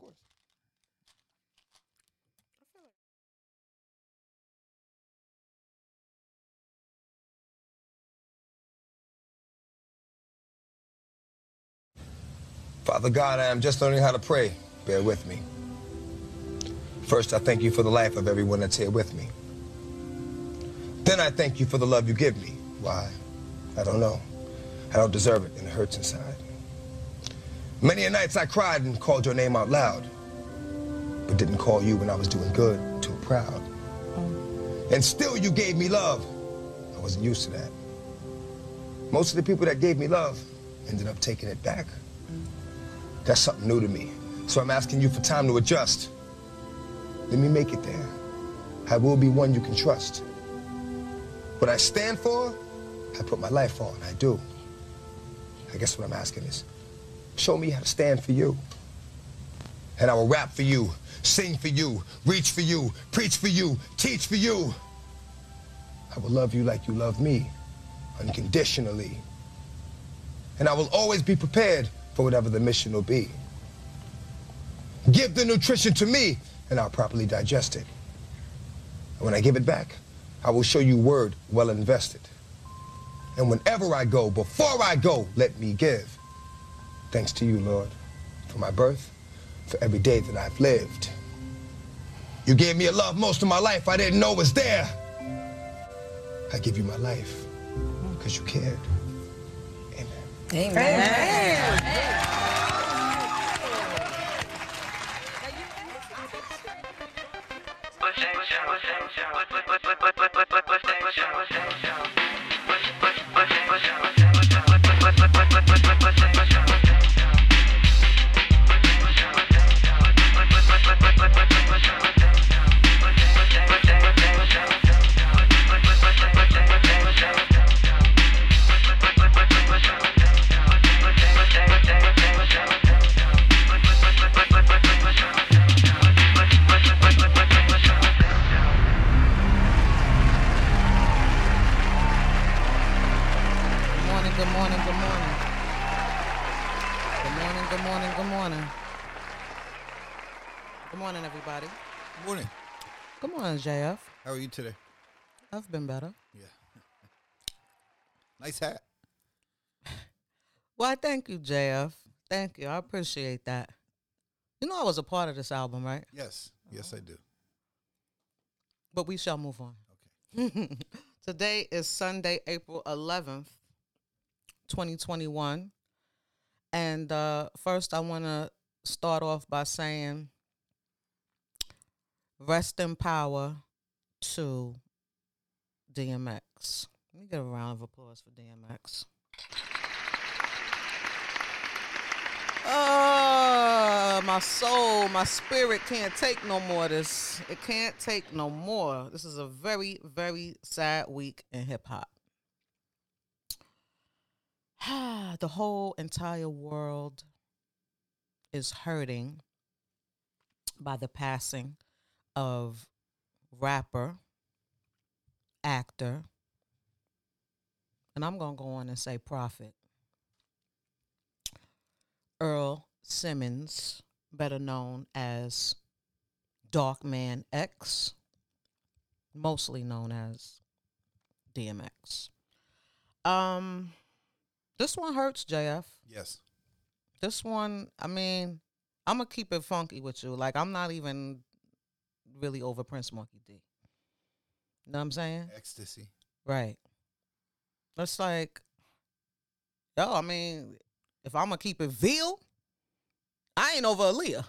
course. Father God, I am just learning how to pray. Bear with me. First, I thank you for the life of everyone that's here with me. Then I thank you for the love you give me. Why? I don't know. I don't deserve it, and it hurts inside. Many a nights I cried and called your name out loud, but didn't call you when I was doing good, too proud. Oh. And still you gave me love. I wasn't used to that. Most of the people that gave me love ended up taking it back. Mm. That's something new to me. So I'm asking you for time to adjust. Let me make it there. I will be one you can trust. What I stand for, I put my life on. I do. I guess what I'm asking is, show me how to stand for you. And I will rap for you, sing for you, reach for you, preach for you, teach for you. I will love you like you love me, unconditionally. And I will always be prepared for whatever the mission will be. Give the nutrition to me, and I'll properly digest it. And when I give it back, I will show you word well invested. And whenever I go, before I go, let me give. Thanks to you, Lord, for my birth, for every day that I've lived. You gave me a love most of my life I didn't know was there. I give you my life because you cared. Amen. Amen. Good you today? I've been better. Yeah. nice hat. Why, thank you, JF. Thank you. I appreciate that. You know, I was a part of this album, right? Yes. Yes, I do. But we shall move on. Okay. Today is Sunday, April 11th, 2021. And uh, first, I want to start off by saying rest in power to DMX. Let me get a round of applause for DMX. Oh, ah, my soul, my spirit can't take no more this. It can't take no more. This is a very, very sad week in hip hop. the whole entire world is hurting by the passing of rapper, actor, and I'm going to go on and say prophet, Earl Simmons, better known as Darkman X, mostly known as DMX. Um, this one hurts, JF. Yes. This one, I mean, I'm gonna keep it funky with you. Like I'm not even really over Prince Markie Dee. You know what I'm saying? Ecstasy. Right. It's like, yo, I mean, if I'm gonna keep it veal, I ain't over Aaliyah.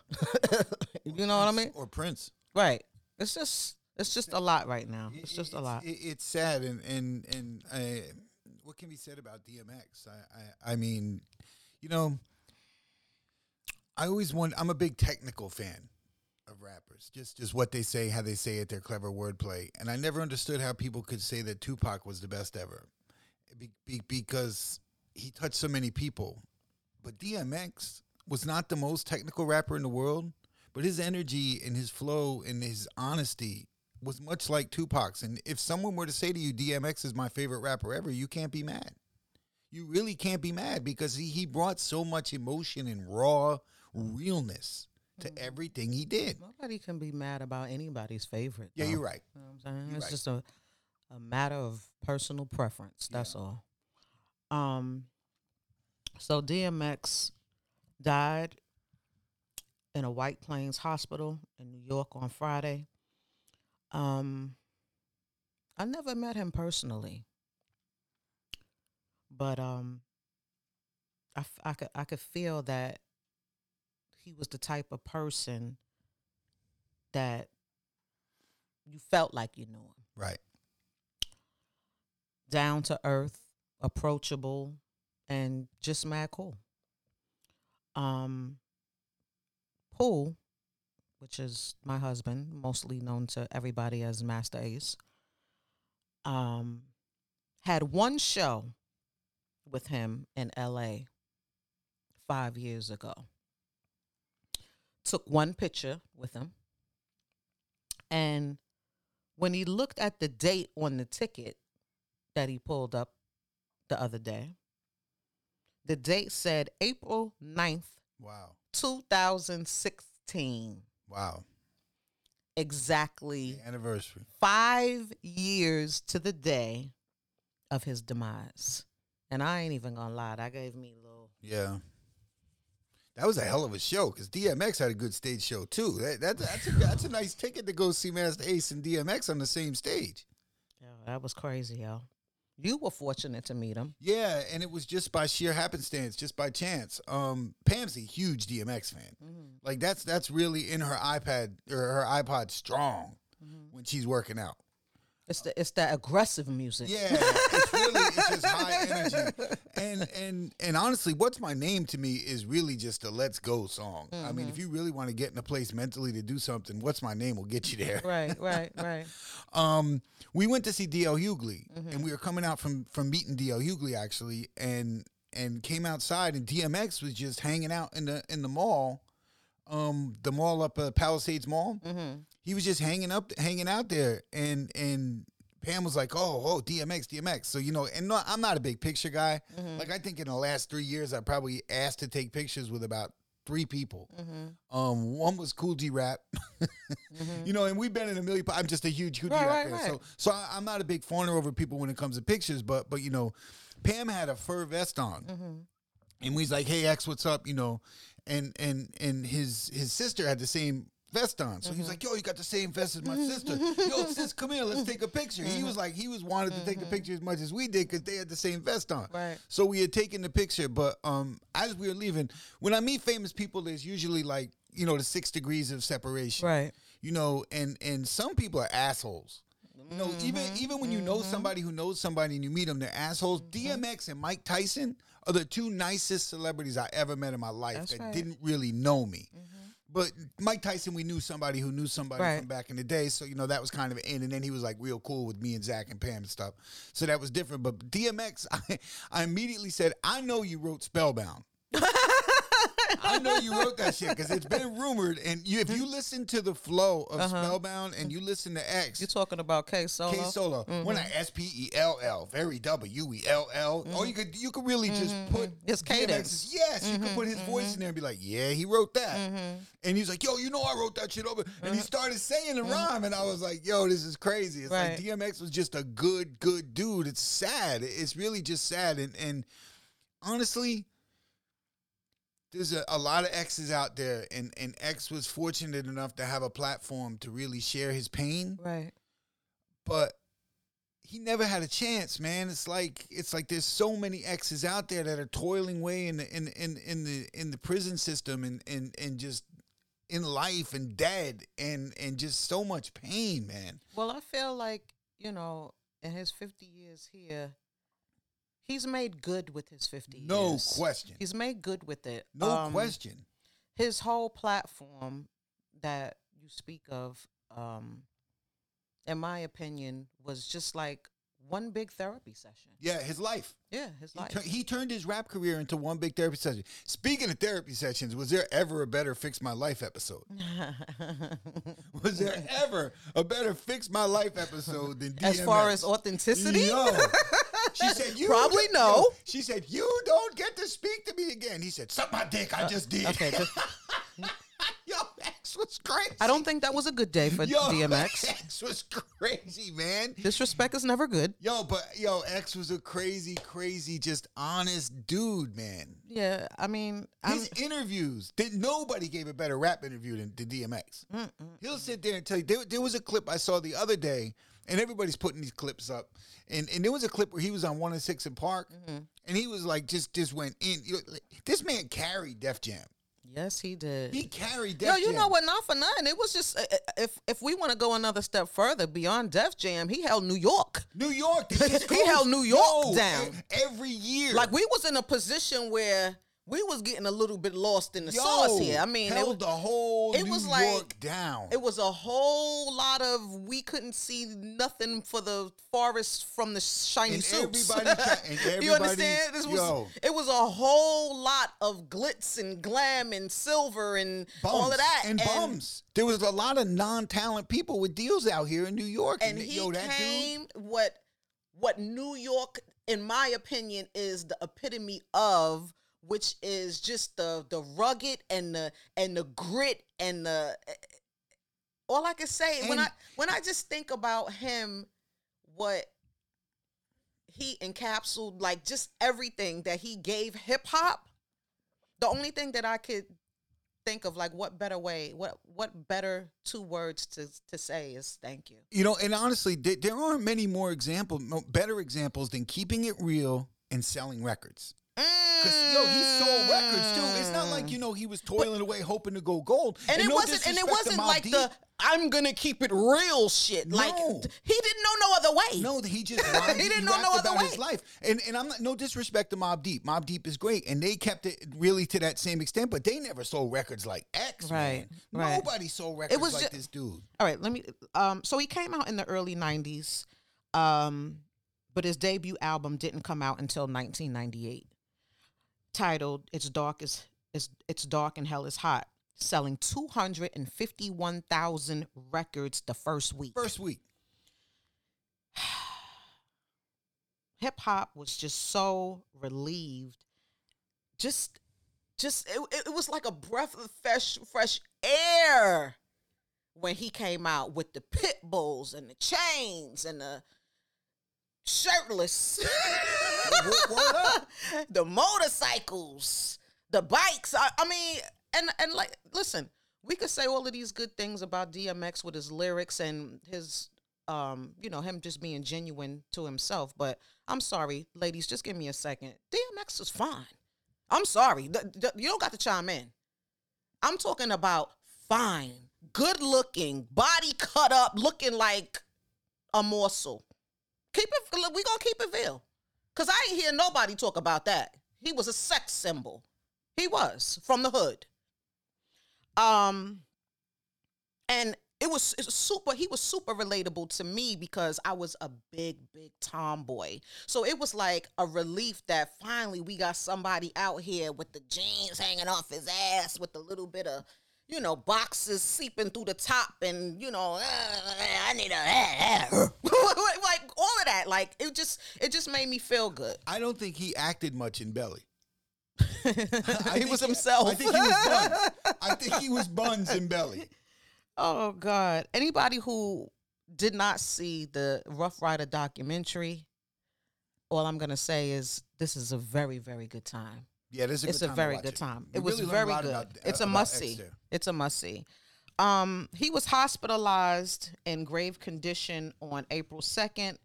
you know what I mean? Or Prince. Right. It's just, it's just a lot right now. It's just a lot. It, it's sad, and and and uh, what can be said about DMX? I, I I mean, you know, I always want. I'm a big technical fan rappers. Just just what they say, how they say it, their clever wordplay, and I never understood how people could say that Tupac was the best ever, be, be, because he touched so many people. But DMX was not the most technical rapper in the world, but his energy and his flow and his honesty was much like Tupac's. And if someone were to say to you, DMX is my favorite rapper ever, you can't be mad. You really can't be mad because he, he brought so much emotion and raw realness to everything he did. Nobody can be mad about anybody's favorite. Yeah, though. you're right. You know I'm saying? You're it's right. just a a matter of personal preference. That's all. Um. So DMX died in a White Plains hospital in New York on Friday. Um. I never met him personally, but um. I, I could I could feel that he was the type of person that you felt like you knew him. Right. Down to earth, approachable, and just mad cool. Um Pooh, which is my husband, mostly known to everybody as Masta Ace, um, had one show with him in LA five years ago. Took one picture with him. And when he looked at the date on the ticket that he pulled up the other day, the date said April 9th, Wow. 2016. Wow. Exactly The anniversary. five years to the day of his demise. And I ain't even gonna lie, that gave me a little. Yeah. That was a hell of a show because DMX had a good stage show too. That, that that's a that's a nice ticket to go see Masta Ace and DMX on the same stage. Yo, that was crazy, yo. You were fortunate to meet him. Yeah, and it was just by sheer happenstance, just by chance. Um, Pam's a huge DMX fan. Like that's that's really in her iPad or her iPod strong when she's working out. It's the it's that aggressive music. Yeah, it's really it's just high energy. And and and honestly, what's my name to me is really just a let's go song. I mean, if you really want to get in a place mentally to do something, what's my name will get you there. Right, right, right. Um, we went to see DL Hughley, and we were coming out from from meeting DL Hughley actually, and and came outside, and DMX was just hanging out in the in the mall, um, the mall up uh, Palisades Mall. He was just hanging up, hanging out there, and and Pam was like, "Oh, oh, DMX, DMX." So you know, and no, I'm not a big picture guy. Mm-hmm. Like I think in the last three years, I probably asked to take pictures with about three people. Mm-hmm. Um, one was Kool G Rap. Mm-hmm. You know, and we've been in a million. I'm just a huge Kool G Right, Rap right, fan. right. So, so I, I'm not a big fawner over people when it comes to pictures. But, but you know, Pam had a fur vest on, and we was like, "Hey, X, what's up?" You know, and and and his his sister had the same vest on. So he was like, "Yo, you got the same vest as my sister. Yo, sis, come here, let's take a picture." He was like, he was wanted to take a picture as much as we did because they had the same vest on. Right. So we had taken the picture, but um, as we were leaving, when I meet famous people, there's usually like you know the six degrees of separation. Right. You know, and and some people are assholes. You know, even Mm-hmm. even when you know somebody who knows somebody and you meet them, they're assholes. Mm-hmm. DMX and Mike Tyson are the two nicest celebrities I ever met in my life That's that right. didn't really know me. But Mike Tyson, we knew somebody who knew somebody Right. from back in the day, so you know that was kind of in. And then he was like real cool with me and Zach and Pam and stuff, so that was different. But DMX, I, I immediately said, "I know you wrote Spellbound." I know you wrote that shit because it's been rumored. And you, if you listen to the flow of uh-huh. Spellbound and you listen to X, You're talking about K Solo. K Solo, mm-hmm. when I S P E L L, very W E L L. Or mm-hmm. you could you could really just mm-hmm. put It's cadence. DMX's Yes, you could put his voice in there and be like, yeah, he wrote that. And he's like, yo, you know I wrote that shit over. And he started saying the rhyme, and I was like, yo, this is crazy. It's Right. like DMX was just a good, good dude. It's sad. It's really just sad. And and honestly, there's a, a lot of X's out there, and, and X was fortunate enough to have a platform to really share his pain Right. but he never had a chance, man. It's like it's like there's so many exes out there that are toiling away in the in in in the in the prison system and and and just in life and dead and and just so much pain, man. Well, I feel like, you know, in his 50 years here, he's made good with his 50 No years. question. He's made good with it. No Um, question. His whole platform that you speak of, um, in my opinion, was just like one big therapy session. Yeah, his life. Yeah, his He, life. tur- he turned his rap career into one big therapy session. Speaking of therapy sessions, was there ever a better Fix My Life episode? Was there ever a better Fix My Life episode than DMX? as far as authenticity, Yo. She said, "You Probably no. She said, "You don't get to speak to me again." He said, "Suck my dick. I uh, just did." okay, just- Yo, X was crazy. I don't think that was a good day for Yo, DMX. X was crazy, man. Disrespect is never good. Yo, but yo, X was a crazy, crazy, just honest dude, man. Yeah, I mean, I'm, His interviews, did nobody gave a better rap interview than, than DMX. He'll sit there and tell you. There, there was a clip I saw the other day, and everybody's putting these clips up, and and there was a clip where he was on one and six in Park, and he was like just just went in. You know, like, this man carried Def Jam. yes, he did. He carried Def Yo, Jam. you know what? Not for nothing. It was just uh, uh, if if we want to go another step further beyond Def Jam, he held New York. New York, He held New York Yo, down. every year. Like we was in a position where we was getting a little bit lost in the Yo, sauce here. I mean, it was, the whole it New was York like- down. it was a whole lot of we couldn't see nothing for the forest from the shiny And suits. everybody and you understand? This was yo. it was a whole lot of glitz and glam and silver and all of that and, bums. There was a lot of non-talent people with deals out here in New York, and he yo, that dude. came what what New York, in my opinion, is the epitome of, which is just the the rugged and the and the grit and the. All I can say when I when I just think about him, what he encapsulated, like just everything that he gave hip hop. The only thing that I could think of, like, what better way, what what better two words to to say is thank you. You know, and honestly, there, there aren't many more examples, better examples than keeping it real and selling records. Because yo, he sold records too. It's not like you know he was toiling away hoping to go gold. and, it no wasn't and it wasn't like the I'm gonna keep it real shit. Like he didn't know no other way. No, he just He he didn't know no other about his way. life, and and I'm not no disrespect to Mobb Deep. Mobb Deep is great, and they kept it really to that same extent, but they never sold records like X. Right, man. right. Nobody sold records was like ju- this dude. All right, let me. Um, so he came out in the early '90s, um, but his debut album didn't come out until 1998. Titled "It's Dark Is It's It's Dark and Hell is Hot," selling 251,000 records the first week. First week, hip hop was just so relieved. Just, just it, it, it was like a breath of fresh, fresh air when he came out with the pit bulls and the chains and the shirtless, the motorcycles, the bikes. I, I mean, and and like, listen, we could say all of these good things about DMX with his lyrics and his um, you know, him just being genuine to himself. But I'm sorry, ladies, just give me a second. DMX is fine. I'm sorry. Th- th- you don't got to chime in. I'm talking about fine, good looking, body cut up, looking like a morsel. Keep it, we gonna keep it real. Cause I ain't hear nobody talk about that. He was a sex symbol. He was from the hood. Um, and it was, it was super he was super relatable to me because i was a big big tomboy so it was like a relief that finally we got somebody out here with the jeans hanging off his ass with a little bit of you know boxes seeping through the top and you know "Uh, i need a uh, uh, uh. like all of that like it just it just made me feel good I don't think he acted much in Belly. he was himself I think he was buns. I think he was buns in Belly. Oh God! Anybody who did not see the Ruff Ryder documentary, all I'm gonna say is this is a very, very good time. Yeah, this is a it's good a very good it. time. It was really a very good. about- it's a must see. It's a must see. Um, he was hospitalized in grave condition on April 2nd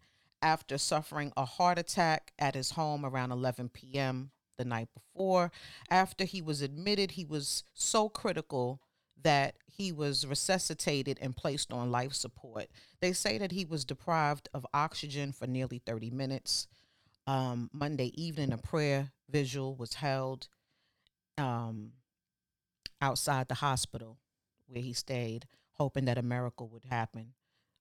after suffering a heart attack at his home around 11 p.m. the night before. After he was admitted, he was so critical that he was resuscitated and placed on life support. They say that he was deprived of oxygen for nearly 30 minutes. Um, Monday evening, a prayer vigil was held um, outside the hospital where he stayed, hoping that a miracle would happen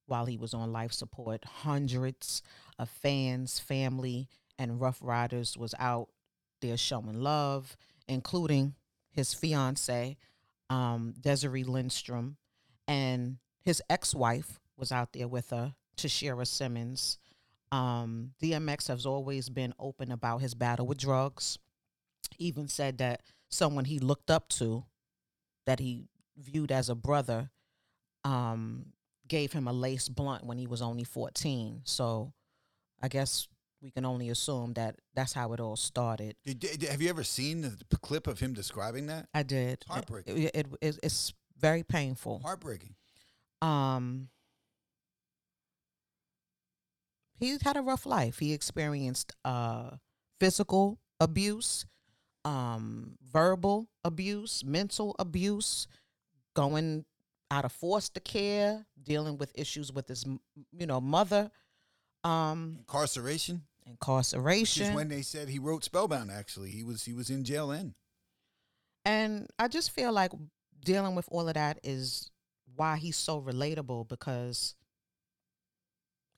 while he was on life support. Hundreds of fans, family, and Ruff Ryders was out there showing love, including his fiance, um, Desiree Lindstrom, and his ex-wife was out there with her, Tashera Simmons. Um, DMX has always been open about his battle with drugs. Even said that someone he looked up to, that he viewed as a brother, um, gave him a lace blunt when he was only 14. So I guess we can only assume that that's how it all started. Have you ever seen the clip of him describing that? I did. It- Heartbreaking. It, it, it- it's very painful. Heartbreaking. Um, he had a rough life. He experienced uh, physical abuse, um, verbal abuse, mental abuse, going out of foster care, dealing with issues with his, you know, mother, um, Incarceration. Which incarceration. is when they said he wrote Spellbound. Actually, he was he was in jail then. And I just feel like dealing with all of that is why he's so relatable because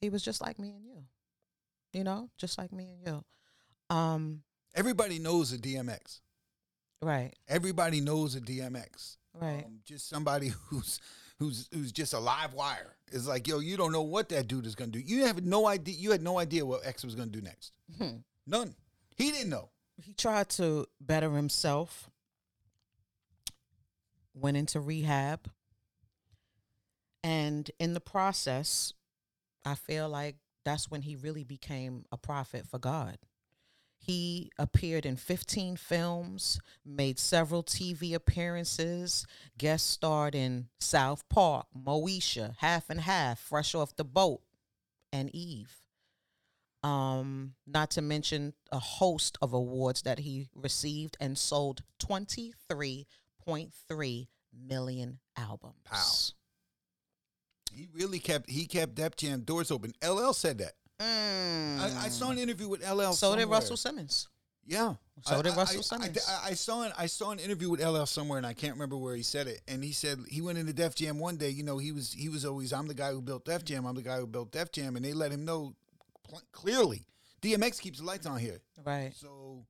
he was just like me and you. You know, just like me and you. Um, Everybody knows a DMX. right, Everybody knows a DMX. right. Um, just somebody who's who's who's just a live wire. It's like, yo, you don't know what that dude is gonna do. You have no idea. You had no idea what X was gonna do next. Hmm. None. He didn't know. He tried to better himself, went into rehab, and in the process, I feel like that's when he really became a prophet for God. He appeared in 15 films, made several TV appearances, guest starred in South Park, Moesha, Half and Half, Fresh Off the Boat, and Eve. Um, not to mention a host of awards that he received and sold 23.3 million albums. Wow. He really kept he kept Def Jam doors open. LL said that. Mm. I, I saw an interview with LL. so did. Russell Simmons. Yeah. So I- did Russell I- Simmons. I, I saw an, I saw an interview with LL somewhere, and I can't remember where he said it. And he said he went into Def Jam one day. You know, he was he was always I'm the guy who built Def Jam. I'm the guy who built Def Jam, and they let him know pl- clearly. DMX keeps the lights on here, Right. so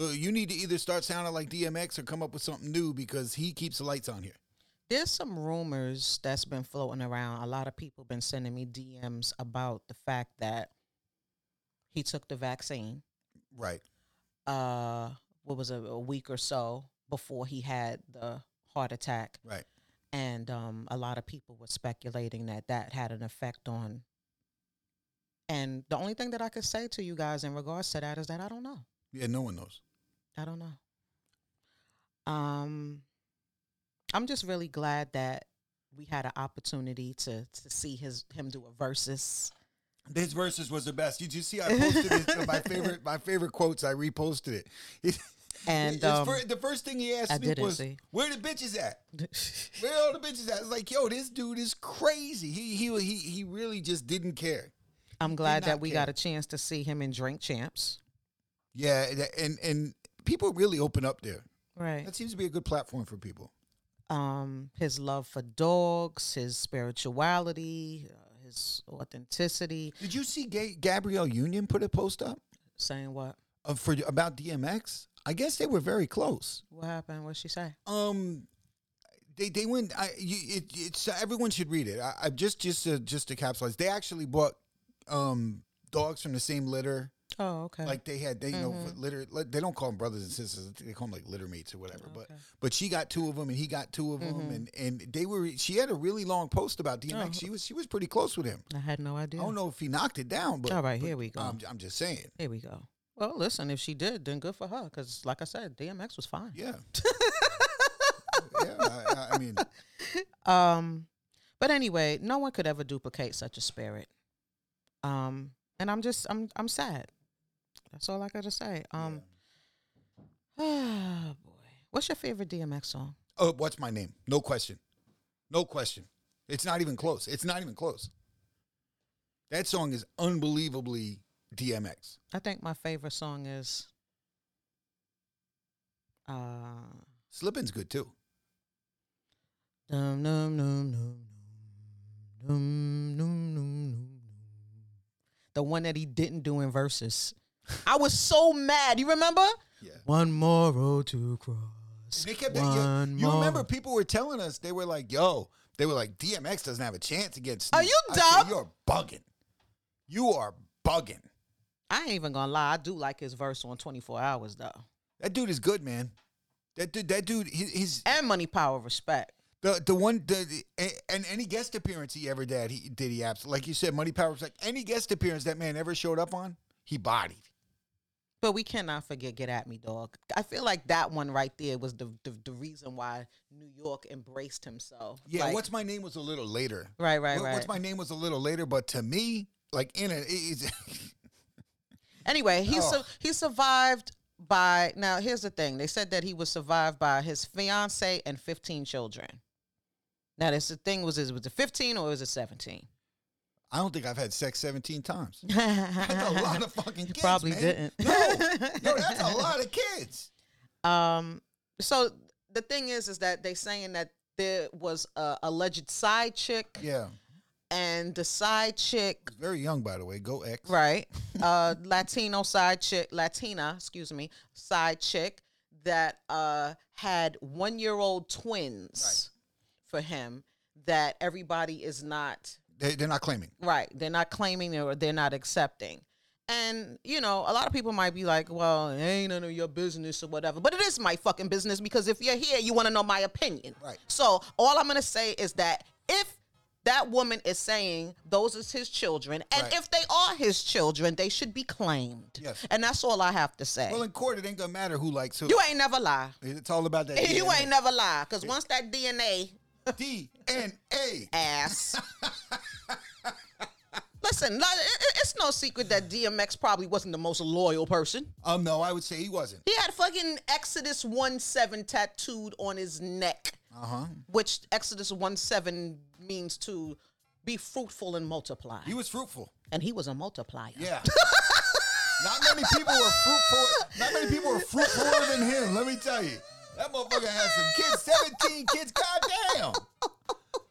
uh, you need to either start sounding like DMX or come up with something new because he keeps the lights on here. There's some rumors that's been floating around. A lot of people been sending me DMs about the fact that he took the vaccine. Right. Uh, what was it, a week or so before he had the heart attack, Right. and um, a lot of people were speculating that that had an effect on. And the only thing that I could say to you guys in regards to that is that I don't know. Yeah. No one knows. I don't know. Um, I'm just really glad that we had an opportunity to to see his him do a Verzuz. His verses was the best. Did you see? I posted it, my favorite my favorite quotes. I reposted it. it And, um, the first thing he asked I me was, see. "Where the bitches at? Where all the bitches at?" It's like, yo, this dude is crazy. He he he he really just didn't care. I'm glad that we care. got a chance to see him in Drink Champs. Yeah, and and people really open up there. Right. That seems to be a good platform for people. Um, his love for dogs, his spirituality, uh, his authenticity. Did you see Ga- Gabrielle Union put a post up Saying what? uh, for about DMX? I guess they were very close. What happened? What she say? Um, they they went. I you, it, it's everyone should read it. I, I just just to, just to capsulize. They actually bought um dogs from the same litter. Oh, okay. Like they had, they you know Mhm. litter. li- They don't call them brothers and sisters. They call them like litter mates or whatever. But Okay. but she got two of them and he got two of them Mhm. and and they were. She had a really long post about DMX. Oh. She was she was pretty close with him. I had no idea. I don't know if he knocked it down, but All right, but here we go. I'm, I'm just saying. Here we go. Well, listen, if she did, then good for her. Because, like I said, DMX was fine. Yeah. yeah. I, I- I mean, Um, but anyway, no one could ever duplicate such a spirit. Um, and I'm just, I'm, I'm sad. That's all I gotta say. Um, oh boy, what's your favorite DMX song? Oh, what's my name? No question, no question. It's not even close. It's not even close. That song is unbelievably DMX. I think my favorite song is. Uh, Slippin's good too. Dum dum dum dum dum dum dum dum. The one that he didn't do in Verzuz. I was so mad. You remember? Yeah. One more road to cross. They kept that. One You, you remember people were telling us they were like, "Yo," they were like, "DMX doesn't have a chance against." Are you I said, dumb? You're bugging. You are bugging. I ain't even gonna lie. I do like his verse on 24 Hours though. That dude is good, man. That dude. That dude. His, his And Money, Power, Respect. The the one the, the- and any guest appearance he ever did, he did he absolutely like you said, Money Power was like any guest appearance that man ever showed up on, he bodied. But we cannot forget "Get at Me, Dog." I feel like that one right there was the the, the reason why New York embraced himself. Yeah, Like- what's my name was a little later. right, right, What- right. What's my name was a little later, but to me, like in it, it's Anyway, he Oh. su- he survived by now. Here's the thing: they said that he was survived by his fiance and 15 children. Now, this the thing was: is was it 15 or was it 17? I don't think I've had sex seventeen times. That's a lot of fucking kids. probably man. didn't. No, yo, that's a lot of kids. Um. So the thing is, is that they're saying that there was a alleged side chick, Yeah, and the side chick, very young, by the way. Go X. right? Uh, Latino side chick, Latina, excuse me, side chick that uh had one year old twins for him. That everybody is not They, they're not claiming. Right. They're not claiming or they're not accepting. And, you know, a lot of people might be like, well, it ain't none of your business or whatever. But it is my fucking business because if you're here, you want to know my opinion. Right. So all I'm going to say is that if that woman is saying those is his children, and Right. if they are his children, they should be claimed. Yes. And that's all I have to say. Well, in court, it ain't gonna matter who likes who. you ain't never lie. It's all about that. You DNA. ain't never lie. Because once that DNA DNA. ass. Listen, like, it- it- it's no secret that DMX probably wasn't the most loyal person. Um, no, I would say he wasn't. He had fucking Exodus 1 7 tattooed on his neck, Uh huh. which Exodus 1 7 means to be fruitful and multiply. He was fruitful. and he was a multiplier. Yeah. not many people were fruitful. Not many people were fruitfuler than him. Let me tell you, that motherfucker had some kids. Seventeen kids. Goddamn.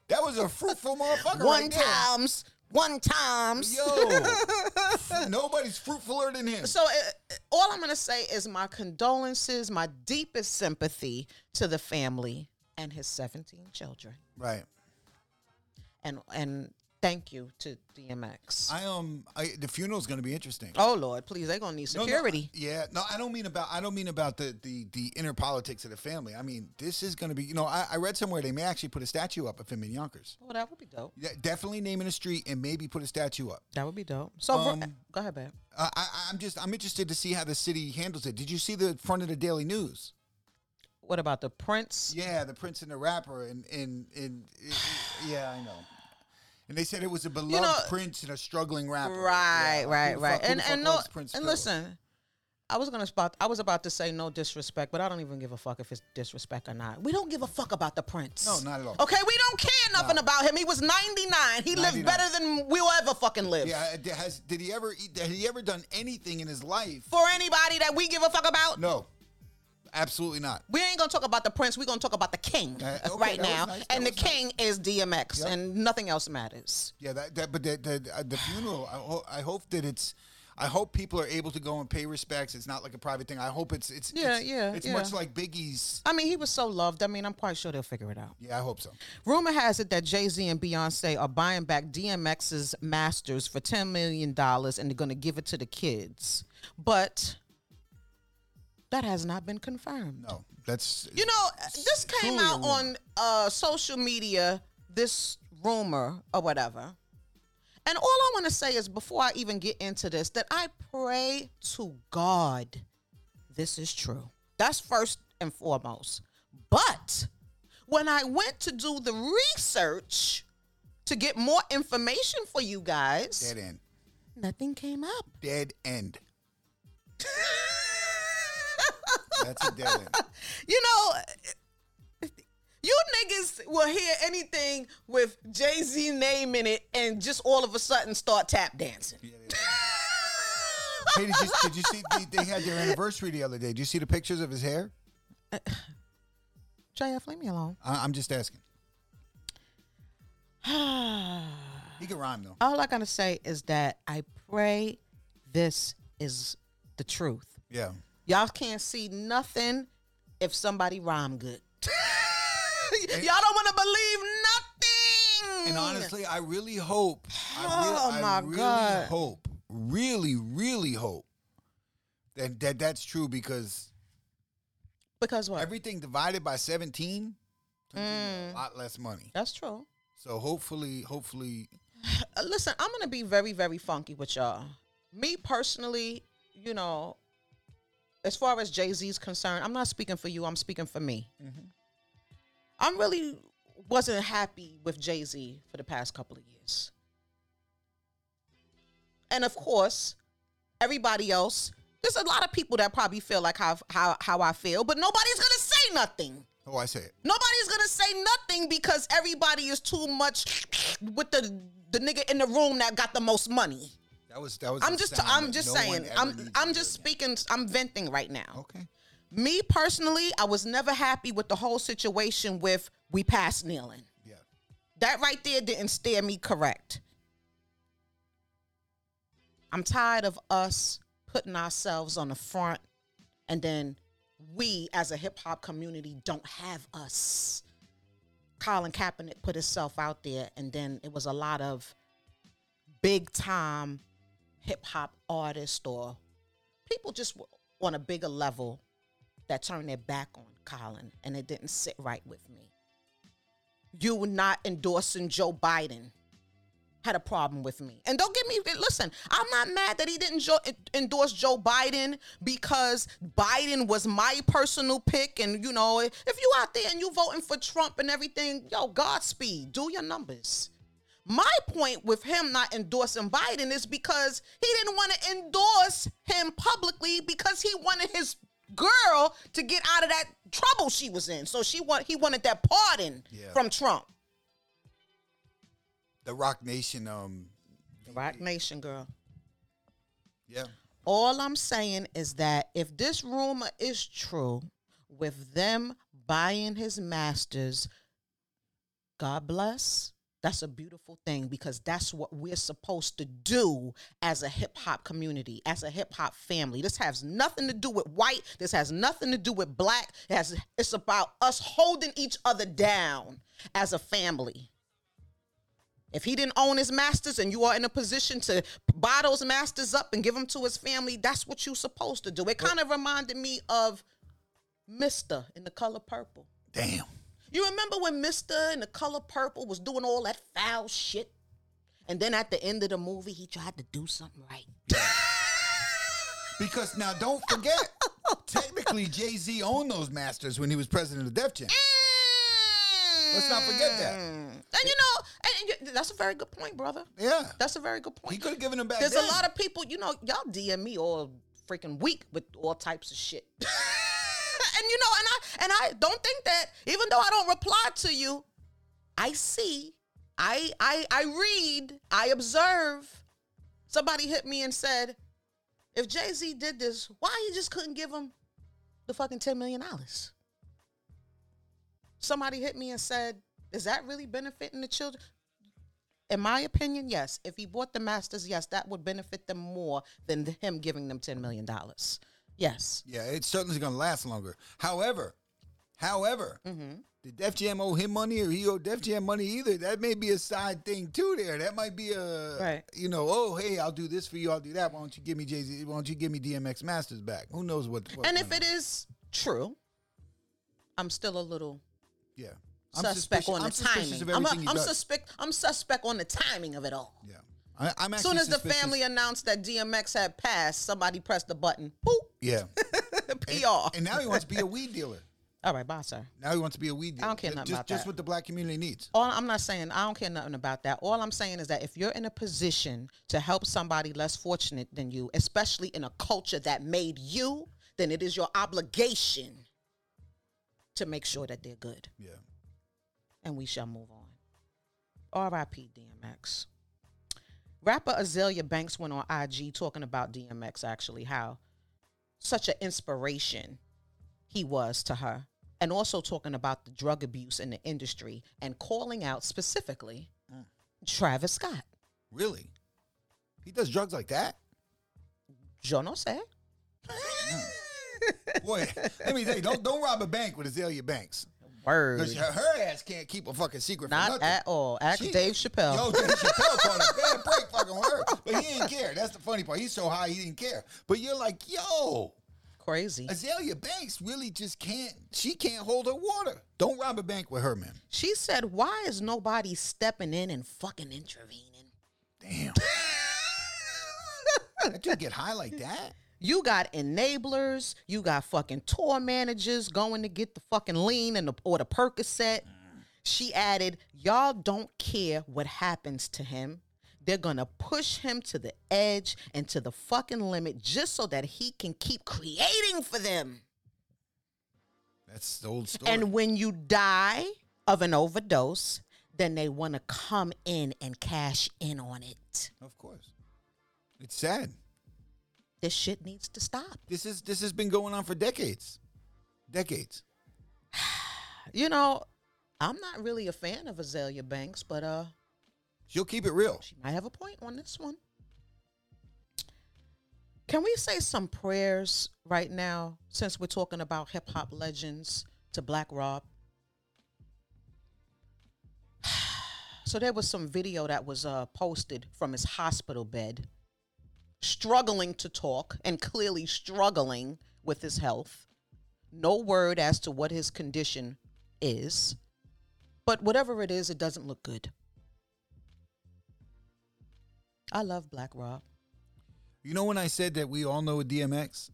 That was a fruitful motherfucker. One right there. times, one times. Yo, nobody's fruitfuler than him. So uh, all I'm gonna say is my condolences, my deepest sympathy to the family and his 17 children, Right. and and thank you to DMX. I um. I, the funeral's gonna be interesting. oh Lord, please, they're gonna need No, no, security. yeah, no, I don't mean about I don't mean about the the the inner politics of the family. I mean this is going to be. You know, I, I read somewhere they may actually put a statue up of him in Yonkers. Oh, that would be dope. Yeah, definitely naming a street and maybe put a statue up. That would be dope. So Um, go ahead, babe. Uh, I, I'm just I'm interested to see how the city handles it. Did you see the front of the Daily News? What about the Prince? Yeah, the Prince and the rapper, and and and yeah, I know. And they said it was a beloved know- Prince and a struggling rapper. Right, Yeah, right, right. fuck- And and no, Prince and Phil? listen, I was gonna spot. I was about to say no disrespect, but I don't even give a fuck if it's disrespect or not. We don't give a fuck about the Prince. No, not at all. Okay, we don't care nothing about him. He was 99. He lived better than we'll ever fucking live. Yeah, uh, has did he ever eat- had he ever done anything in his life? For anybody that we give a fuck about, No, absolutely not. we ain't gonna talk about the Prince. We're gonna talk about the King Uh, okay, right now, nice, and the nice. King is DMX, Yep. and nothing else matters. Yeah, that, that but the the, uh, the funeral. I, ho- I hope that it's. I hope people are able to go and pay respects. It's not like a private thing. I hope it's it's Yeah, it's, yeah, It's yeah. much like Biggie's. I mean, he was so loved. I mean, I'm quite sure they'll figure it out. Yeah, I hope so. Rumor has it that Jay Z and Beyonce are buying back DMX's masters for $10 million and they're going to give it to the kids. But that has not been confirmed. No, that's You know, this came out on uh, social media, this rumor or whatever. And all I want to say is before I even get into this, that I pray to God this is true. That's first and foremost. But when I went to do the research to get more information for you guys, dead end. nothing came up. Dead end. That's a dead end. You know, you niggas will hear anything with Jay Z name in it and just all of a sudden start tap dancing. Hey, did you, did you see? They, they had their anniversary the other day. Did you see the pictures of his hair? JF, leave me alone. I, I'm just asking. He can rhyme though. All I gotta say is that I pray this is the truth. Yeah. Y'all can't see nothing if somebody rhyme good. Y'all don't want to believe nothing. And honestly, I really hope. I oh really, Oh, my I really God. hope. Really, really hope that, that that's true because because what? everything divided by 17 a mm. lot less money. That's true. So hopefully, hopefully, listen, I'm gonna be very, very funky with y'all. Me personally, you know, as far as Jay Z's concerned, I'm not speaking for you. I'm speaking for me. Mm-hmm. I'm really wasn't happy with Jay Z for the past couple of years, and of course, everybody else. There's a lot of people that probably feel like how how how I feel, but nobody's gonna say nothing. oh, I say it. Nobody's gonna say nothing because everybody is too much with the the nigga in the room that got the most money. That was that was. I'm just I'm just no saying I'm I'm just speaking I'm venting right now. Okay. Me personally, I was never happy with the whole situation with we passed kneeling. Yeah. That right there didn't steer me correct. I'm tired of us putting ourselves on the front and then we as a hip hop community don't have us. Colin Kaepernick put himself out there and then it was a lot of big time hip hop artists or people just on a bigger level that turned their back on Colin and it didn't sit right with me. You were not endorsing Joe Biden had a problem with me. And don't get me listen, I'm not mad that he didn't jo- endorse Joe Biden because Biden was my personal pick and you know, if you out there and you voting for Trump and everything, yo, Godspeed, do your numbers. My point with him not endorsing Biden is because he didn't want to endorse him publicly because he wanted his girl to get out of that trouble she was in. So she want he wanted that pardon Yeah. from Trump. The Roc Nation. Um. the Roc Nation girl. Yeah. All I'm saying is that if this rumor is true with them buying his masters, God bless. That's a beautiful thing because that's what we're supposed to do as a hip hop community, as a hip hop family. This has nothing to do with white. This has nothing to do with black. It has, it's about us holding each other down as a family. If he didn't own his masters and you are in a position to buy those masters up and give them to his family, that's what you're supposed to do. It kind of reminded me of Mister in the color purple. Damn. You remember when Mister in the color purple was doing all that foul shit? And then at the end of the movie, he tried to do something right. Because now, don't forget, technically Jay Z owned those masters when he was president of Def Jam. Let's not forget that. Mm. And you know, and that's a very good point, brother. Yeah. That's a very good point. He could have given them back. There's then. a lot of people, you know, y'all DM me all freaking week with all types of shit. and you know, and I and I don't think that even though I don't reply to you, I see, I I I read, I observe. Somebody hit me and said, if Jay-Z did this, why you just couldn't give him the fucking 10 million dollars? Somebody hit me and said, is that really benefiting the children? In my opinion, yes. If he bought the masters, yes, that would benefit them more than him giving them ten million dollars. Yes. Yeah, it's certainly going to last longer. However, however, Mm-hmm. did Def Jam owe him money or he owe Def Jam money either? That may be a side thing too. There, that might be a Right. You know, oh hey, I'll do this for you. I'll do that. Why don't you give me Jay Z? Why don't you give me DMX Masters back? Who knows what? what And if it is true, I'm still a little yeah, suspect on the I'm timing. I'm, a, I'm suspect. I'm suspect on the timing of it all. Yeah, I, I'm As soon as the family announced that DMX had passed, somebody pressed the button. Boop. Yeah, PR. and now he wants to be a weed dealer. all right, bye, sir. Now he wants to be a weed dealer. I don't care nothing just, about just that. what the black community needs. All I'm not saying I don't care nothing about that. All I'm saying is that if you're in a position to help somebody less fortunate than you, especially in a culture that made you, then it is your obligation to make sure that they're good. Yeah, And we shall move on. R.I.P. DMX. Rapper Azealia Banks went on IG talking about DMX actually, how such an inspiration he was to her. And also talking about the drug abuse in the industry and calling out specifically mm. Travis Scott. really. He does drugs like that. Yo no sé. Boy, let me tell you, don't don't rob a bank with Azealia Banks. Word. Because her, ass can't keep a fucking secret Not at all. Ask She- Dave Chappelle. Yo, Dave Chappelle caught a bad break fucking her. But he didn't care. That's the funny part. He's so high, he didn't care. But you're like, yo, Crazy. Azealia Banks really just can't. She can't hold her water. Don't rob a bank with her, man. She said, "Why is nobody stepping in and fucking intervening?" Damn. that dude get high like that. You got enablers. You got fucking tour managers going to get the fucking lean and the, or the Percocet. She added, "Y'all don't care what happens to him. They're gonna push him to the edge and to the fucking limit just so that he can keep creating for them. That's the old story. And when you die of an overdose, then they want to come in and cash in on it. of course, it's sad. This shit needs to stop. This is this has been going on for decades, decades. You know, I'm not really a fan of Azealia Banks, but uh, She'll keep it real. she might have a point on this one. Can we say some prayers right now since we're talking about hip hop legends to Black Rob? So there was some video that was uh, posted from his hospital bed, struggling to talk and clearly struggling with his health. No word as to what his condition is, but whatever it is, it doesn't look good. I love Black Rob. You know when I said that we all know a DMX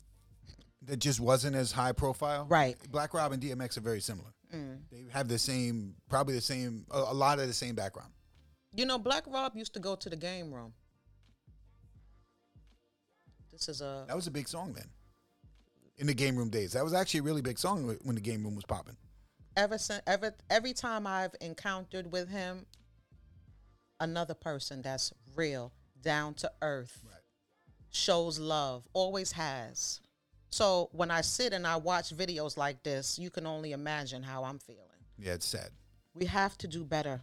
that just wasn't as high profile? Right. Black Rob and DMX are very similar. Mm. They have the same, probably the same, a, a lot of the same background. You know, Black Rob used to go to the game room. This is a That was a big song then. In the game room days, that was actually a really big song when the game room was popping. ever since ever every time I've encountered with him, another person that's real, down to earth, Right. shows love, always has. So when I sit and I watch videos like this, you can only imagine how I'm feeling. Yeah, it's sad. We have to do better.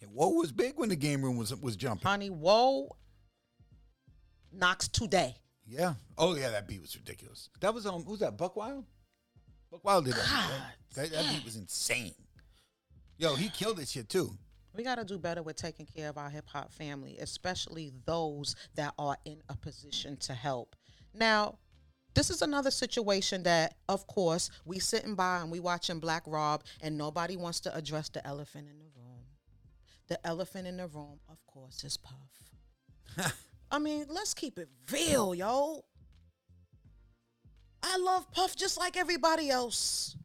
And what was big when the game room was was jumping? Honey, whoa knocks today. Yeah. Oh yeah, that beat was ridiculous. That was um, who's that? Buckwild. Buck Wild did that. That, that beat was insane. Yo, he killed this shit too. We got to do better with taking care of our hip hop family, especially those that are in a position to help. Now, this is another situation that, of course, we sitting by and we watching Black Rob, and nobody wants to address the elephant in the room. The elephant in the room, of course, is Puff. I mean, let's keep it real, yo. I love Puff just like everybody else.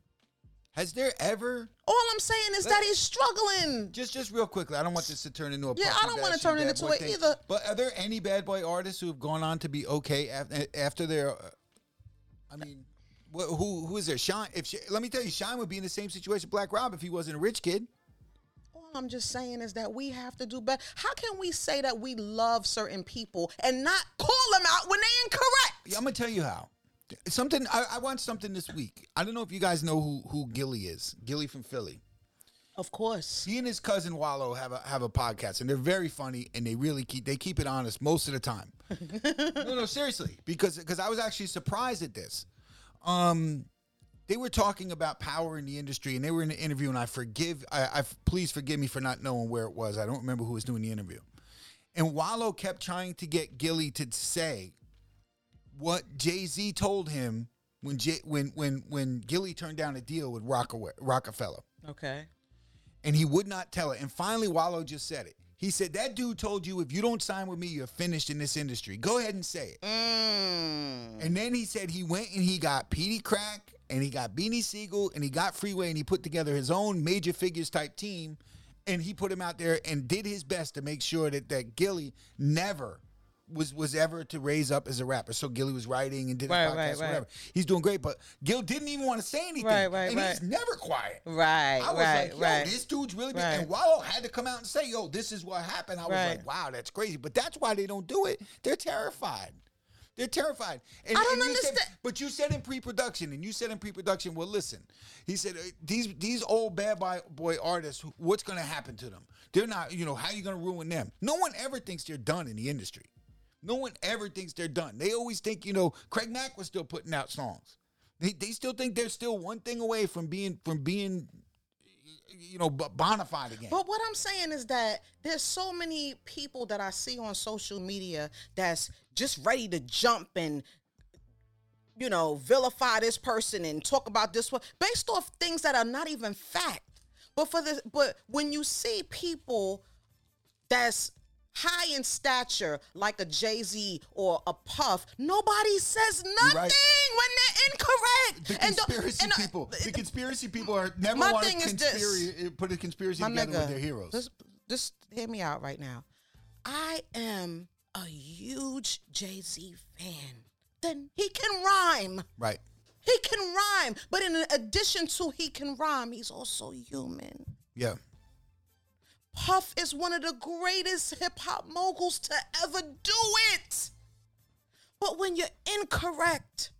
Has there ever All I'm saying is that he's struggling. just just real quickly? I don't want this to turn into a Yeah, I don't wanna turn it into it thing. either. But are there any bad boy artists who have gone on to be okay after after their? Uh, I mean, wh- who who is there? Shyne. If Sh- let me tell you, Shyne would be in the same situation, Black Rob, if he wasn't a rich kid. I'm just saying is that we have to do better. How can we say that we love certain people and not call them out when they incorrect? Yeah, I'm gonna tell you how. Something I, I want something this week. I don't know if you guys know who who Gillie is. Gillie from Philly. Of course. He and his cousin Wallo have a have a podcast, and they're very funny, and they really keep they keep it honest most of the time. no, no, seriously, because because I was actually surprised at this. Um, they were talking about power in the industry, and they were in an interview, and I forgive, I, I please forgive me for not knowing where it was. I don't remember who was doing the interview, and Wallo kept trying to get Gillie to say what Jay Z told him when J, when when when Gillie turned down a deal with Rockefeller. Rockefeller Okay. and he would not tell it. And finally, Wallo just said it. He said, That dude told you if you don't sign with me, you're finished in this industry. Go ahead and say it. Mm. And then he said he went and he got Peedi Crakk and he got Beanie Sigel and he got Freeway and he put together his own major figures type team. And he put him out there and did his best to make sure that, that Gillie never was was ever to raise up as a rapper. So Gillie was writing and did Right, a podcast, right, right. whatever. He's doing great, but Gil didn't even want to say anything. Right, right, and he's never quiet. Right, I was right, like, yo, right. this dude's really big. Right. And Wallo had to come out and say, yo, this is what happened. I was Right. like, wow, that's crazy. But that's why they don't do it. They're terrified. They're terrified. And, I don't and you said- understand- but you said in pre-production, and you said in pre-production, well, listen, he said uh, these these old bad boy, artists, what's going to happen to them? They're not, you know, how you going to ruin them? No one ever thinks they're done in the industry. No one ever thinks they're done. They always think, you know, Craig Mack was still putting out songs. They, they still think they're still one thing away from being from being, you know, bona fide again. But what I'm saying is that there's so many people that I see on social media that's just ready to jump and you know, vilify this person and talk about this one based off things that are not even fact. But for the but when you see people that's high in stature, like a Jay Z or a Puff, nobody says nothing right. when they're incorrect. The And conspiracy and, uh, people. The conspiracy people are never My want to thing is this. conspiracy, put a conspiracy together nigga, with their heroes. Just, just hear me out right now. I am a huge Jay Z fan. Then he can rhyme. right. He can rhyme. But in addition to he can rhyme, he's also human. Yeah. Puff is one of the greatest hip hop moguls to ever do it. But when you're incorrect,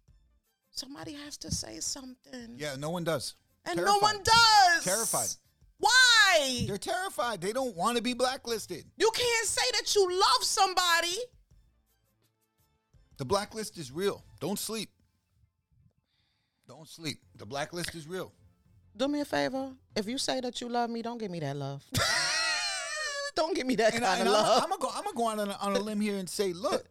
somebody has to say something. Yeah. No one does. and no one does. Terrified. Why? They're terrified. They don't want to be blacklisted. You can't say that you love somebody. The blacklist is real. Don't sleep. Don't sleep. The blacklist is real. Do me a favor. If you say that you love me, don't give me that love. don't give me that And, kind I, of I'm, love. I'm gonna go. I'm gonna go out on a, on a limb here and say, look,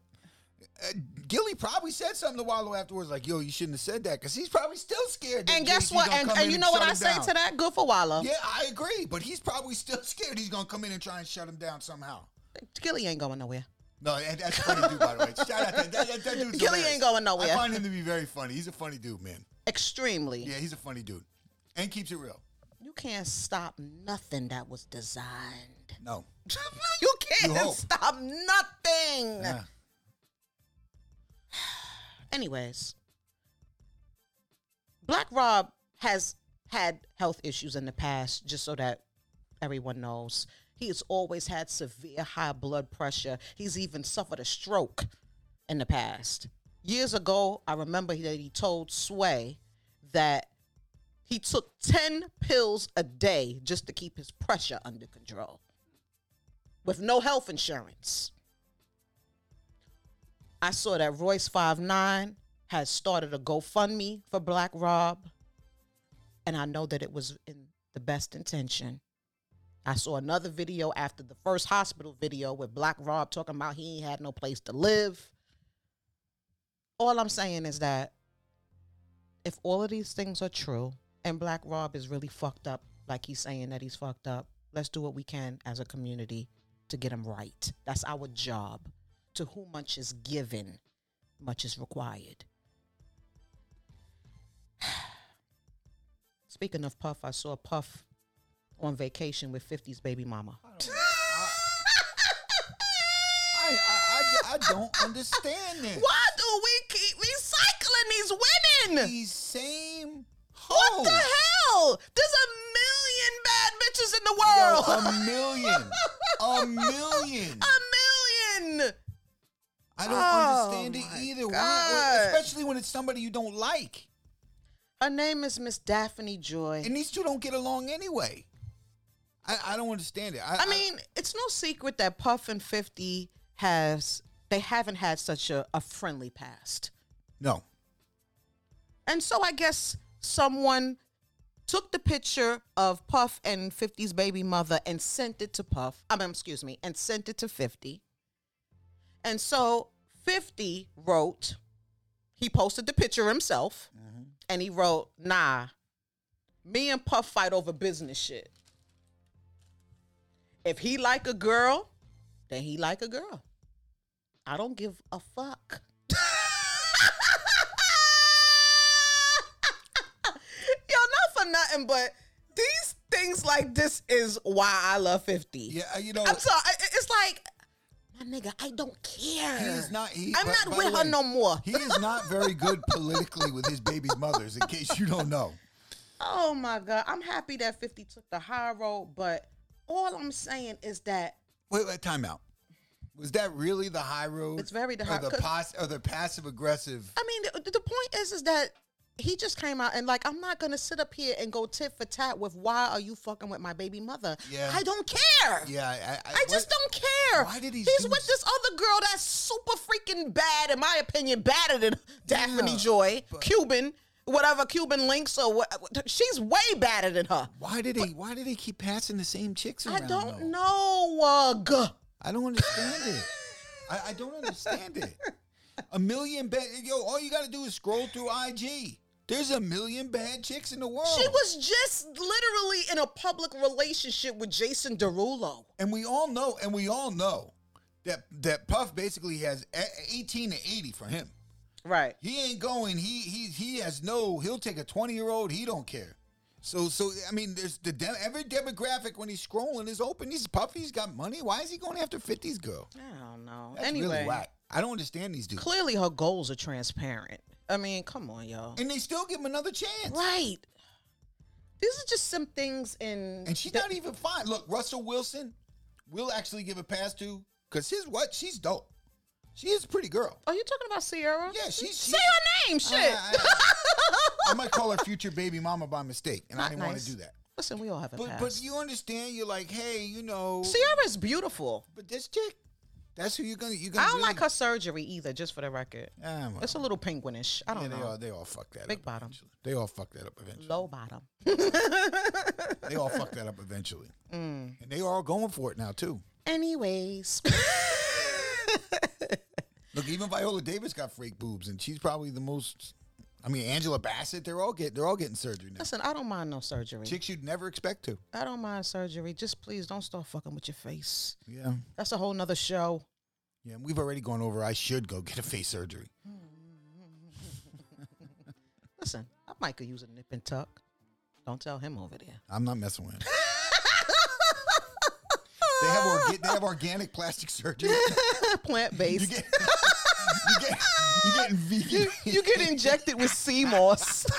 Gillie probably said something to Wallo afterwards, like, "Yo, you shouldn't have said that," because he's probably still scared. That and guess what? And, and you know what I say down. to that? Good for Wallo. Yeah, I agree, but he's probably still scared. He's gonna come in and try and shut him down somehow. Gillie ain't going nowhere. No, and that's a funny dude, by the way. Shout out to that, that, that dude's Gillie ain't going nowhere. I find him to be very funny. He's a funny dude, man. Extremely. Yeah, he's a funny dude, and keeps it real. You can't stop nothing that was designed. No, you can't You stop nothing. yeah. Anyways, Black Rob has had health issues in the past, just so that everyone knows. He has always had severe high blood pressure. He's even suffered a stroke in the past. Years ago, I remember that he told Sway that he took 10 pills a day just to keep his pressure under control with no health insurance. I saw that Royce 59 has started a GoFundMe for Black Rob, and I know that it was in the best intention. I saw another video after the first hospital video with Black Rob talking about he ain't had no place to live. All I'm saying is that if all of these things are true and Black Rob is really fucked up, like he's saying that he's fucked up, let's do what we can as a community to get him right. That's our job. To whom much is given, much is required. Speaking of Puff, I saw Puff on vacation with 50's baby mama. I, I, I, ju- I don't understand this. Why do we keep recycling these women? These same What the hell? There's a million bad bitches in the world. Yo, a million. a million. a million. I don't Oh, understand it either. Why, especially when it's somebody you don't like. Her name is Miss Daphne Joy. And these two don't get along anyway. I, I don't understand it. I, I mean, it's no secret that Puff and 50 has they haven't had such a, a friendly past. no. And so I guess someone took the picture of Puff and 50's baby mother and sent it to Puff. I mean, excuse me, and sent it to 50. And so 50 wrote, he posted the picture himself, and he wrote, nah, me and Puff fight over business shit. If he like a girl, then he like a girl. I don't give a fuck. Yo, not for nothing, but these things like this is why I love 50. Yeah, uh, you know, I'm sorry. It's like, my nigga, I don't care. he's not. He, I'm by- not by with the her no more. He is not very good politically with his baby's mothers, in case you don't know. Oh my God. I'm happy that 50 took the high road, but all I'm saying is that Wait, wait, time out. Was that really the high road? It's very the or high- the 'cause- pos- or the passive aggressive. I mean, the, the point is, is that he just came out and like, I'm not gonna sit up here and go tit for tat with why are you fucking with my baby mother? Yeah. I don't care. Yeah, I, I, I just what- don't care. Why did he He's with this other girl that's super freaking bad, in my opinion, badder than Daphne Yeah, Joy, but- Cuban, whatever Cuban links or what. She's way badder than her. Why did they? Why did he keep passing the same chicks around? I don't though? know. Uh, I don't understand it. I, I don't understand it. a million bad. Yo, all you got to do is scroll through IG. There's a million bad chicks in the world. She was just literally in a public relationship with Jason Derulo. and we all know, and we all know that that Puff basically has 18 to 80 for him. Right. He ain't going. He he he has no. He'll take a 20 year old. He don't care. So so I mean, there's the de- every demographic when he's scrolling is open. He's puffy. He's got money. Why is he going after 50s girl? I don't know. That's anyway, really whack. I don't understand these dudes. clearly her goals are transparent. I mean, come on, y'all. And they still give him another chance. Right. These are just some things in. And she's the- not even fine. Look, Russell Wilson, we'll actually give a pass to because his what? She's dope. She is a pretty girl. Are you talking about Ciara? Yeah, she's- Say her name, shit. I, I- I might call her future baby mama by mistake, and I Not didn't want nice. to do that. Listen, we all have a But past. but you understand? You're like, hey, you know, Ciara's beautiful. but this chick, that's who you're gonna you I gonna. I don't really, like her surgery either, just for the record. Ah, well, It's a little penguinish. I don't they know. They all they all fuck that up. Big up. bottom. eventually. They all fuck that up eventually. Low bottom. They all fuck that up eventually, Mm. and they are all going for it now too. Anyways. Look, even Viola Davis got fake boobs, and she's probably the most. I mean, Angela Bassett, they're all get they're all getting surgery now. Listen, I don't mind no surgery. Chicks you'd never expect to. I don't mind surgery. Just please don't start fucking with your face. Yeah, That's a whole nother show. yeah. We've already gone over. I should go get a face surgery. Listen, I might could use a nip and tuck. Don't tell him over there. I'm not messing with him. they have orga- they have organic plastic surgery. Plant You based. get you get you getting vegan. You get injected with sea moss.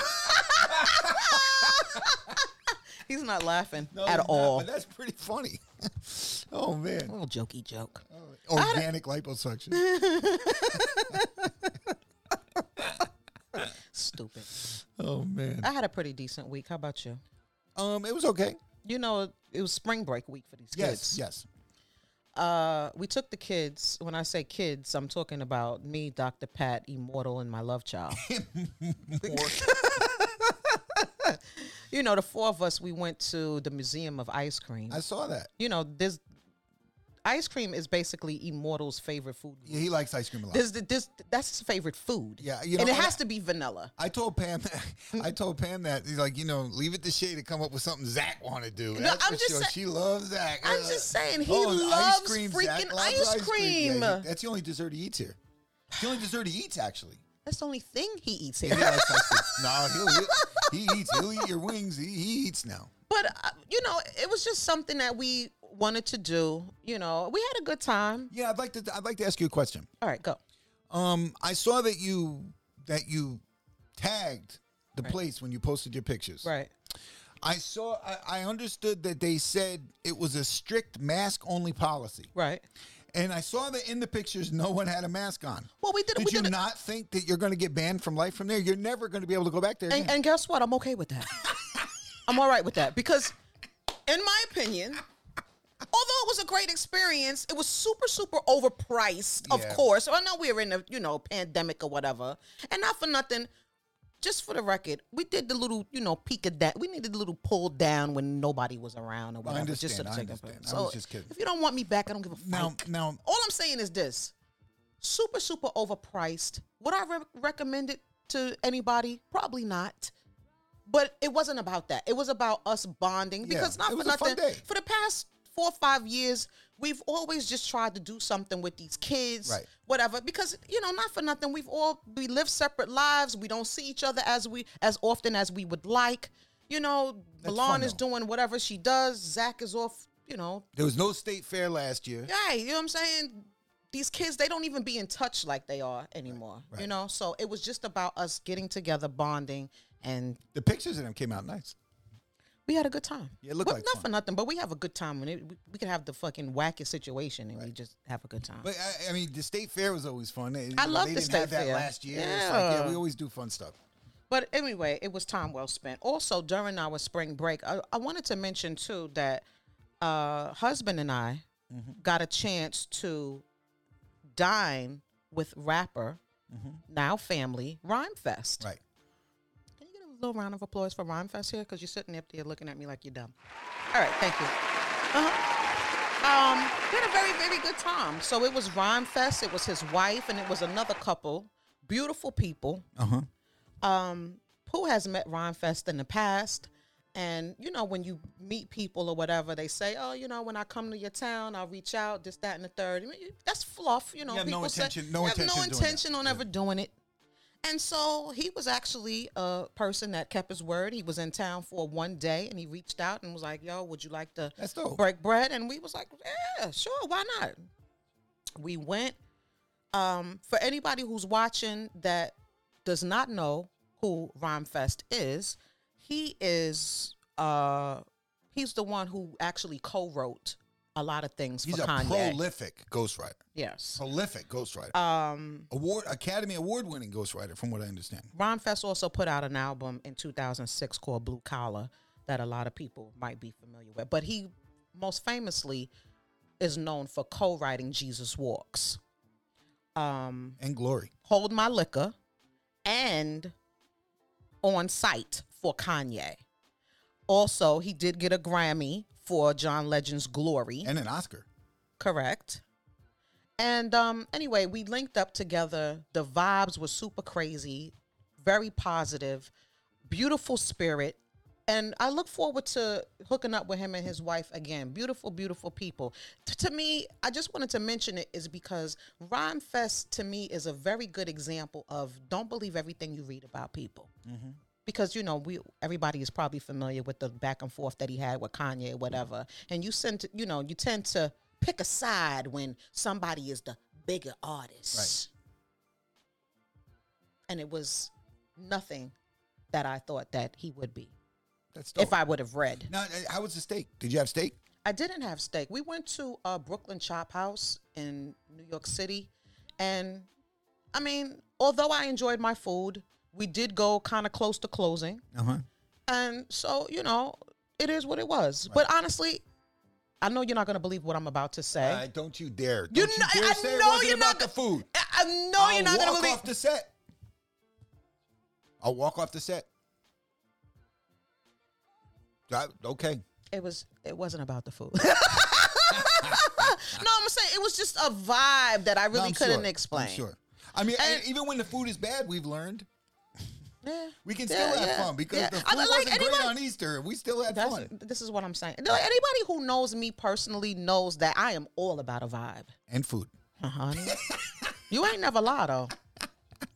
He's not laughing No, at not, all. but that's pretty funny. oh A man, little jokey joke. organic liposuction. Stupid. Oh man. I had a pretty decent week. How about you? Um, it was okay. You know, it was spring break week for these kids. Yes, kids. yes. Uh, we took the kids. When I say kids, I'm talking about me, Dr. Pat, Immortal, and my love child. you know, the four of us, we went to the Museum of Ice Cream. I saw that. you know, this ice cream is basically Immortal's favorite food. Yeah, he likes ice cream a lot. This, this, that's his favorite food. Yeah, you know, and it has I- to be vanilla. I told Pam that I told Pam that he's like, you know, leave it to Shay to come up with something Zach want to do. That's I'm just sure. say- she loves Zach. I'm Uh, just saying, he oh, loves Zach freaking loves ice cream. Yeah, he- that's the only dessert he eats here. It's the only dessert he eats actually. That's the only thing he eats He here. likes ice. No, he'll, he'll, he eats. He'll eat your wings. He, he eats now. But uh, you know, it was just something that we wanted to do. You know, we had a good time. Yeah, I'd like to. I'd like to ask you a question. All right, go. Um, I saw that you that you tagged the place when you posted your pictures. Right. I saw. I, I understood that they said it was a strict mask only policy, Right. and I saw that in the pictures no one had a mask on. Well, we did. Did we you did not think that you're going to get banned from life from there? You're never going to be able to go back there. And, and guess what? I'm okay with that. I'm all right with that because, in my opinion, although it was a great experience, it was super, super overpriced. Of course, I know we were in a you know pandemic or whatever, and not for nothing. Just for the record, we did the little, you know, peek of that. We needed a little pull down when nobody was around or whatever. just understand, to I understand. photo. I So was just kidding. If you don't want me back, I don't give a fuck. now, now, All I'm saying is this: super, super overpriced. Would I re- recommend it to anybody? Probably not. But it wasn't about that. It was about us bonding because Yeah, not for was a fun nothing. For the past four or five years, we've always just tried to do something with these kids, Right. whatever. Because you know, not for nothing, we've all we live separate lives. We don't see each other as we as often as we would like. You know, Milan is doing whatever she does. Zach is off. You know, there was no state fair last year. yeah, you know what I'm saying? These kids, they don't even be in touch like they are anymore. You right. know, so it was just about us getting together, bonding, and The pictures of them came out nice. We had a good time. Yeah, it looked But like not fun. for nothing, but we have a good time when it, we, we could have the fucking wackest situation and we just have a good time. But I, I mean, the state fair was always fun. They- I love the state fair. last year. It's like, yeah, Yeah. we always do fun stuff. But anyway, it was time well spent. Also, during our spring break, I, I wanted to mention too that uh, husband and I Mm-hmm. got a chance to dine with rapper, now family, Rhymefest. Mm-hmm. Right. Little round of applause for Rhymefest here? Because you're sitting up there looking at me like you're dumb. All right, thank you. Uh-huh. Um, we had a very, very good time. So it was Rhymefest. It was his wife, and it was another couple. Beautiful people. Uh huh. Um, Pooh has met Rhymefest in the past. And you know, when you meet people or whatever, they say, "Oh, you know, when I come to your town, I'll reach out, this, that, and the third. I mean, that's fluff. You know, You have no people say- intention- no you have intention no of doing that. intention on ever doing it. And so he was actually a person that kept his word. He was in town for one day, and he reached out and was like, "Yo, would you like to break bread?" And we was like, "Yeah, sure, why not?" We went. Um, for anybody who's watching that does not know who Rhymefest is, he is uh he's the one who actually co-wrote a lot of things He's for a Kanye. prolific ghostwriter. yes. Prolific ghostwriter. Um Award Academy Award winning ghostwriter, from what I understand. Rhymefest also put out an album in 2006 called Blue Collar that a lot of people might be familiar with. But he most famously is known for co-writing Jesus Walks. Um And glory. Hold My Liquor, and On Sight for Kanye. Also, he did get a Grammy for John Legend's Glory. And an Oscar. Correct. And um, anyway, we linked up together. The vibes were super crazy, very positive, beautiful spirit. And I look forward to hooking up with him and his wife again. Beautiful, beautiful people. T- to me, I just wanted to mention it is because Rhymefest to me is a very good example of don't believe everything you read about people because you know we everybody is probably familiar with the back and forth that he had with Kanye or whatever, and you send to, you know you tend to pick a side when somebody is the bigger artist, Right. and it was nothing that I thought that he would be That's dope. if I would have read. now, uh, how was the steak? Did you have steak? I didn't have steak. We went to a Brooklyn Chop House in New York City, and I mean, although I enjoyed my food, we did go kind of close to closing. Uh huh. And so, you know, it is what it was. But honestly, I know you're not going to believe what I'm about to say. Uh, don't you dare! You Don't you, kn- dare I say it know wasn't you're not about the food. I, I know I'll you're not going to believe. I walk off the set. I'll walk off the set. I- okay. it was. It wasn't about the food. no, I'm saying it was just a vibe that I No, really I'm couldn't sure. explain. I'm sure. I mean, And- even when the food is bad, we've learned Yeah, we can Yeah, still have yeah, fun because yeah. the food like, wasn't great on Easter. We still had fun this is what I'm saying. Like, anybody who knows me personally knows that I am all about a vibe. and food. Uh, honey. you ain't never lie though.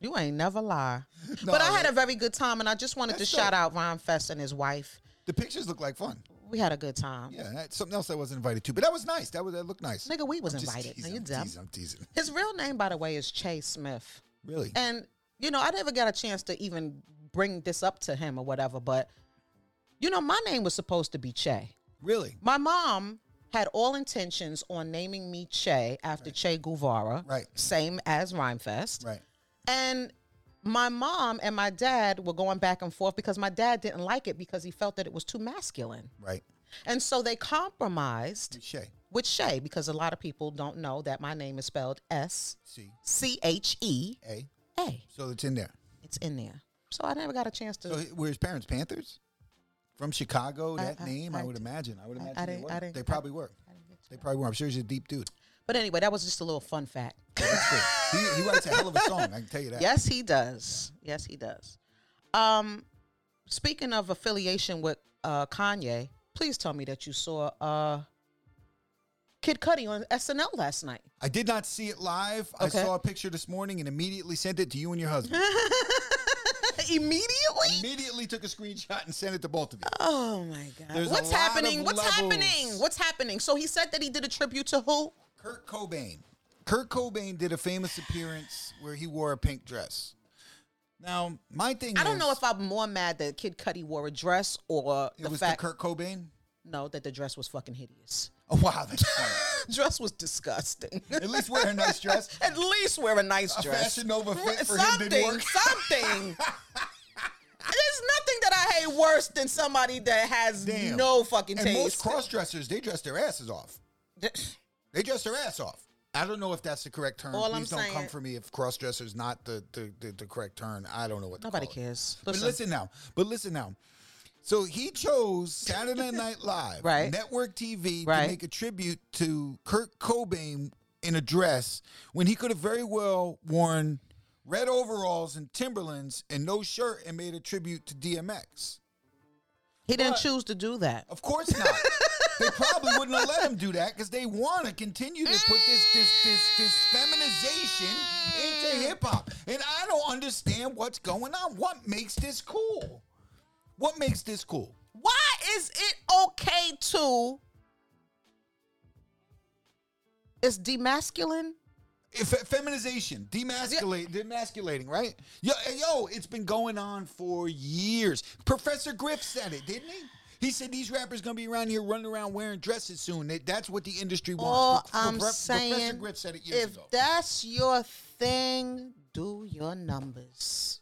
You ain't never lie. No, but I had a very good time, and I just wanted to shout out Rhymefest and his wife. The pictures look like fun. We had a good time. Yeah, that's something else I wasn't invited to, but that was nice. That was that looked nice. Nigga, we was I'm invited. teasing, Now you I'm dumb. teasing, I'm teasing. His real name, by the way, is Che Smith. Really? And you know, I never got a chance to even bring this up to him or whatever. But you know, my name was supposed to be Che. Really? My mom had all intentions on naming me Che after Che Guevara, Right. Same as Rhymefest. Right. And my mom and my dad were going back and forth because my dad didn't like it because he felt that it was too masculine. Right. And so they compromised Shay. with Shay because a lot of people don't know that my name is spelled S C C H E A. A. So it's in there. It's in there. So I never got a chance to. So were his parents Panthers? From Chicago, I- that I- name, I, I would d- imagine. I would imagine they, were. They probably were. They probably were. I'm sure he's a deep dude. but anyway, that was just a little fun fact. He, he writes a hell of a song. I can tell you that. Yes, he does. Yes, he does. Um, speaking of affiliation with uh, Kanye, please tell me that you saw uh, Kid Cudi on SNL last night. I did not see it live. I saw a picture this morning and immediately sent it to you and your husband. Immediately. immediately took a screenshot and sent it to both of you. Oh my God! There's What's happening? What's levels. happening? What's happening? So he said that he did a tribute to who? Kurt Cobain. Kurt Cobain did a famous appearance where he wore a pink dress. Now, my thing I don't know if I'm more mad that Kid Cudi wore a dress or it the was fact the Kurt Cobain. No that the dress was fucking hideous. Oh wow, that's funny. dress was disgusting. At least wear a nice dress. At least wear a nice A dress. Fashion Nova fit for something, him didn't work. something. There's nothing that I hate worse than somebody that has Damn. no fucking And most taste. cross dressers, they dress their asses off. They dress their ass off. I don't know if that's the correct term. All Please I'm don't come for me if cross dresser is not the, the, the, the correct term. I don't know what. Nobody cares. But Listen. listen now. But listen now. So he chose Saturday Night Live, Right. network TV, Right. to make a tribute to Kurt Cobain in a dress when he could have very well worn red overalls and Timberlands and no shirt and made a tribute to DMX. He didn't But- choose to do that. Of course not. they probably wouldn't have let him do that because they want to continue to put this this this this feminization into hip hop, and I don't understand what's going on. What makes this cool? What makes this cool? Why is it okay to? Is demasculine? If feminization, demasculate, demasculating, right? Yo, yo, it's been going on for years. Professor Griff said it, didn't he? He said these rappers gonna be around here running around wearing dresses soon. That- That's what the industry All wants. Pro- I'm Pro- saying, Professor Griff said it years if ago. that's your thing, do your numbers.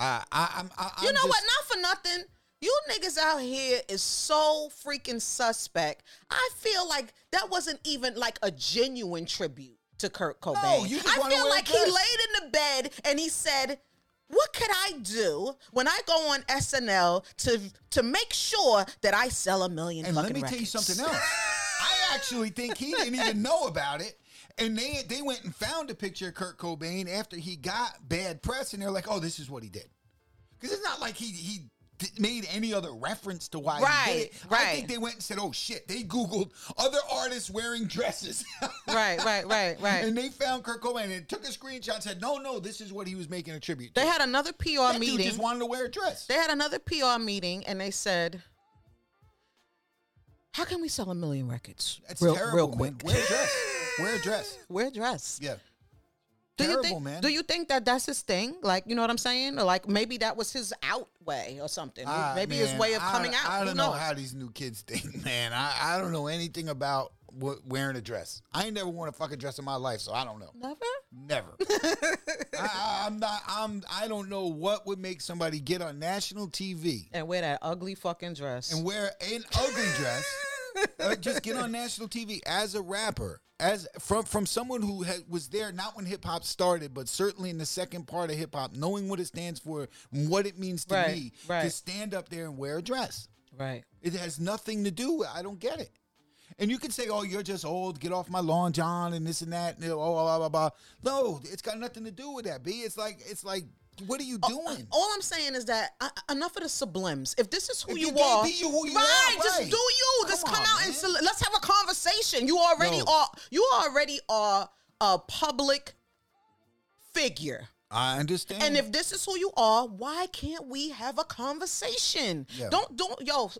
I, I, I'm, I, You know just- what? Not for nothing. You niggas out here is so freaking suspect. I feel like that wasn't even like a genuine tribute to Kurt Cobain. you just I feel like he laid in the bed and he said, "What could I do when I go on SNL to to make sure that I sell a million And fucking let me tell you something else. I actually think he didn't even know about it. And they they went and found a picture of Kurt Cobain after he got bad press, and they're like, "Oh, this is what he did." Because it's not like he he made any other reference to why he Right, did it. I think they went and said, "Oh shit!" They googled other artists wearing dresses. Right, right, right, right. and they found Kurt Cobain and took a screenshot. and Said, "No, no, this is what he was making a tribute." They to. had another PR that dude meeting. just wanted to wear a dress. They had another PR meeting and they said, "How can we sell a million records That's real, terrible, real man. quick? Wear a dress. wear a dress. Wear a dress." Yeah. Do you Terrible, think? man. Do you think that that's his thing? Like, you know what I'm saying? Or like maybe that was his out way or something. Ah, maybe his way of coming don't- out. I don't know how these new kids think, man. I, I don't know anything about wearing a dress. I ain't never worn a fucking dress in my life, so I don't know. Never. Never. I, I, I'm not. I'm. I don't know what would make somebody get on national TV And wear that ugly fucking dress. and wear an ugly dress. uh, just get on national TV as a rapper, as from from someone who had, was there not when hip hop started, but certainly in the second part of hip hop, knowing what it stands for, what it means to Right, me, right. to stand up there and wear a dress. right. It has nothing to do with. I don't get it. And you can say, "Oh, you're just old. Get off my lawn, John," and this and that. And, oh, blah, blah, blah, blah. No, it's got nothing to do with that. B. It's like it's like, what are you doing? All I'm saying is that uh, enough of the sublims. If this is who you, you are, be you who you right, are, just right. do you. Just Come come on, out and sol- let's have a conversation. You already are. You already are a public figure. I understand. And if this is who you are, why can't we have a conversation? Don't don't yo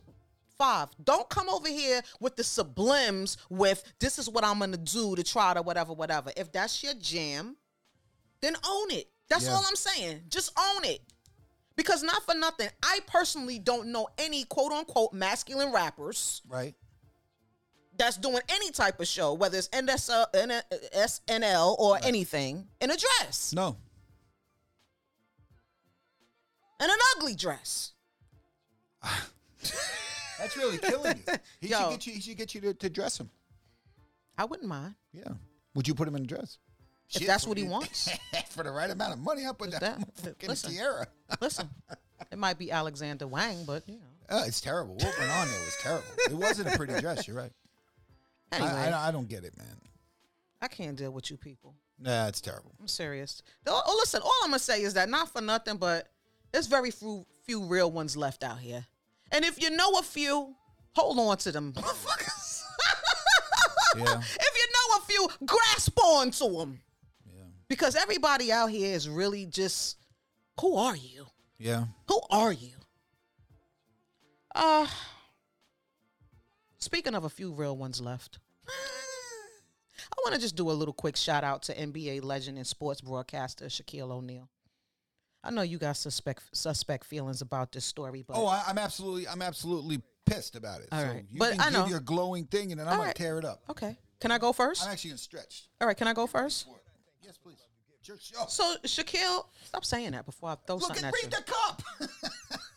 five. Don't come over here with the sublims with this is what I'm gonna do to try to whatever whatever. If that's your jam, then own it. That's Yeah. all I'm saying. Just own it. Because not for nothing, I personally don't know any quote unquote masculine rappers right, that's doing any type of show, whether it's NSL, SNL or anything, in a dress. no, And an ugly dress. that's really killing you. He Yo. should get you. He should get you to, to dress him. I wouldn't mind. Yeah. Would you put him in a dress? If that's what he wants. for the right amount of money, I'll put that, that- listen. tiara. Listen, it might be Alexander Wang, but you know. Uh, it's terrible. What went on there was terrible. It wasn't a pretty dress. You're right. Anyway, I, I, I don't get it, man. I can't deal with you people. Nah, it's terrible. I'm serious. Oh, oh, listen, all I'm gonna say is that not for nothing, but there's very few few real ones left out here. And if you know a few, hold on to them, motherfuckers. Yeah. if you know a few, grasp on to them. Because everybody out here is really just, who are you? Yeah. Who are you? Uh speaking of a few real ones left. I want to just do a little quick shout out to NBA legend and sports broadcaster Shaquille O'Neal. I know you got suspect suspect feelings about this story, but Oh, I, I'm absolutely, I'm absolutely pissed about it. All so right. you But can I know. your glowing thing, and then I'm All gonna right. tear it up. okay. Can I go first? I'm actually gonna stretch. All right, can I go first? Yes, please. It's your show. So Shaquille, stop saying that before I throw Look something at at you. read the cup.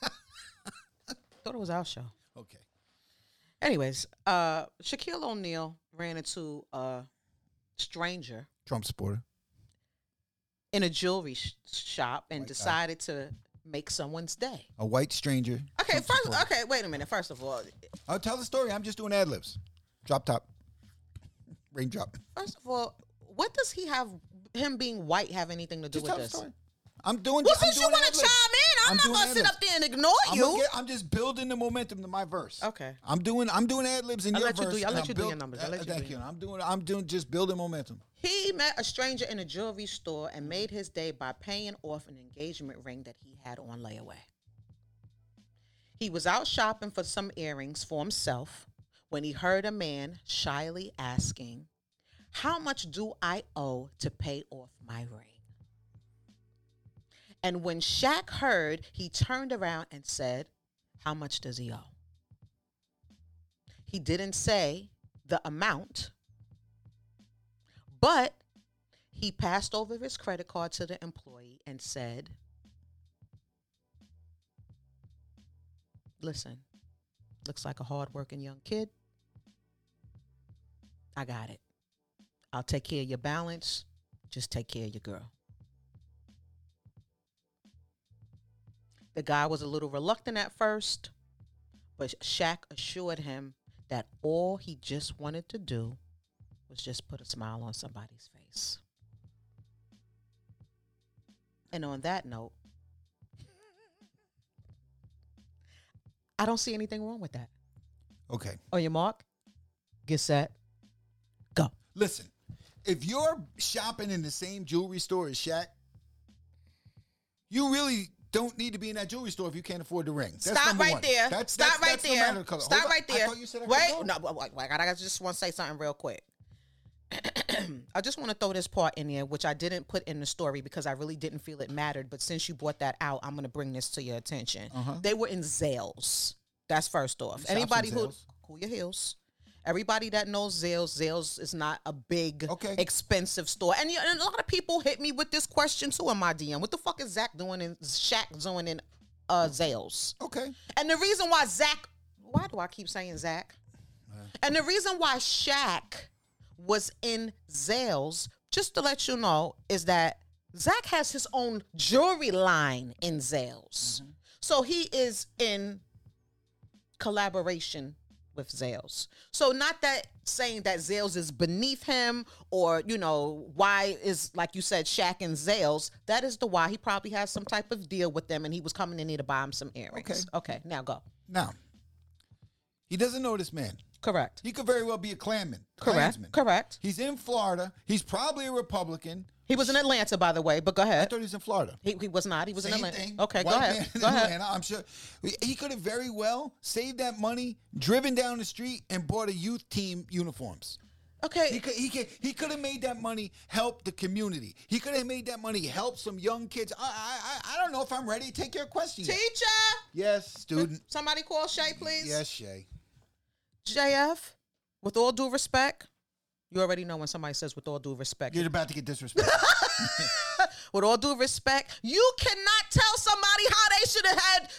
thought it was our show. okay. Anyways, uh, Shaquille O'Neal ran into a stranger Trump supporter. in a jewelry sh- shop and White guy. decided to make someone's day. A white stranger. Okay, Trump first, supporter. okay, wait a minute. First of all, I'll tell the story. I'm just doing ad libs. Drop top. Raindrop. first of all, what does he have? Him being white have anything to do Just with tell the this? story. I'm doing. Well, I'm since you want to chime in, I'm, I'm not gonna sit ad-libs. up there and ignore I'm, you. get- I'm just building the momentum to my verse. Okay. I'm doing. I'm doing ad libs in I'll your let you do- verse. I'll and let I'm you do your numbers. I'll let you do Thank your you. I'm doing. I'm doing just building momentum. He met a stranger in a jewelry store and made his day by paying off an engagement ring that he had on layaway. He was out shopping for some earrings for himself when he heard a man shyly asking, How much do I owe to pay off my ring? And when Shaq heard, he turned around and said, How much does he owe? He didn't say the amount, but he passed over his credit card to the employee and said, Listen, looks like a hardworking young kid. I got it. I'll take care of your balance. Just take care of your girl. The guy was a little reluctant at first, but Shaq assured him that all he just wanted to do was just put a smile on somebody's face. And on that note, I don't see anything wrong with that. Okay. On your mark, get set, go. Listen, if you're shopping in the same jewelry store as Shaq, you really don't need to be in that jewelry store if you can't afford the ring. That's Stop right one. there. That's, Stop that's, right that's there. the. Stop Hold on. right there. I thought you said I could Wait, no, wait, wait, I just want to say something real quick. I just want to throw this part in there, which I didn't put in the story because I really didn't feel it mattered. But since you brought that out, I'm going to bring this to your attention. Uh-huh. They were in Zales. That's first off. Anybody who cool your heels. Everybody that knows Zales, Zales is not a big, Okay. expensive store. And, and a lot of people hit me with this question too in my DM. What the fuck is Zach doing in Shaq doing in uh, Zales? Okay. And the reason why Zach, why do I keep saying Zach? And the reason why Shaq was in Zales, just to let you know, is that Zach has his own jewelry line in Zales. So he is in collaboration with Zales. So not that saying that Zales is beneath him or, you know, why is like you said, Shaq and Zales. That is the why. He probably has some type of deal with them and he was coming in here to buy him some earrings. Okay, Okay, now go. Now, he doesn't know this man. Correct. He could very well be a Klanman. Correct. Klansman. Correct. He's in Florida. He's probably a Republican. He was in Atlanta, by the way, but go ahead. I thought he was in Florida. He, he was not. He was in Atlanta. thing. Okay, go ahead. Go ahead. Atlanta, I'm sure he could have very well saved that money, driven down the street, and bought a youth team uniforms. He Okay. could he could he could have made that money help the community. He could have made that money help some young kids. I I I- don't know if I'm ready to take your question. Yet. Teacher. Yes, student. Somebody call Shay, please. Yes, Shay. JF, with all due respect, you already know when somebody says with all due respect. You're about to get disrespected. with all due respect, you cannot tell somebody how they should have had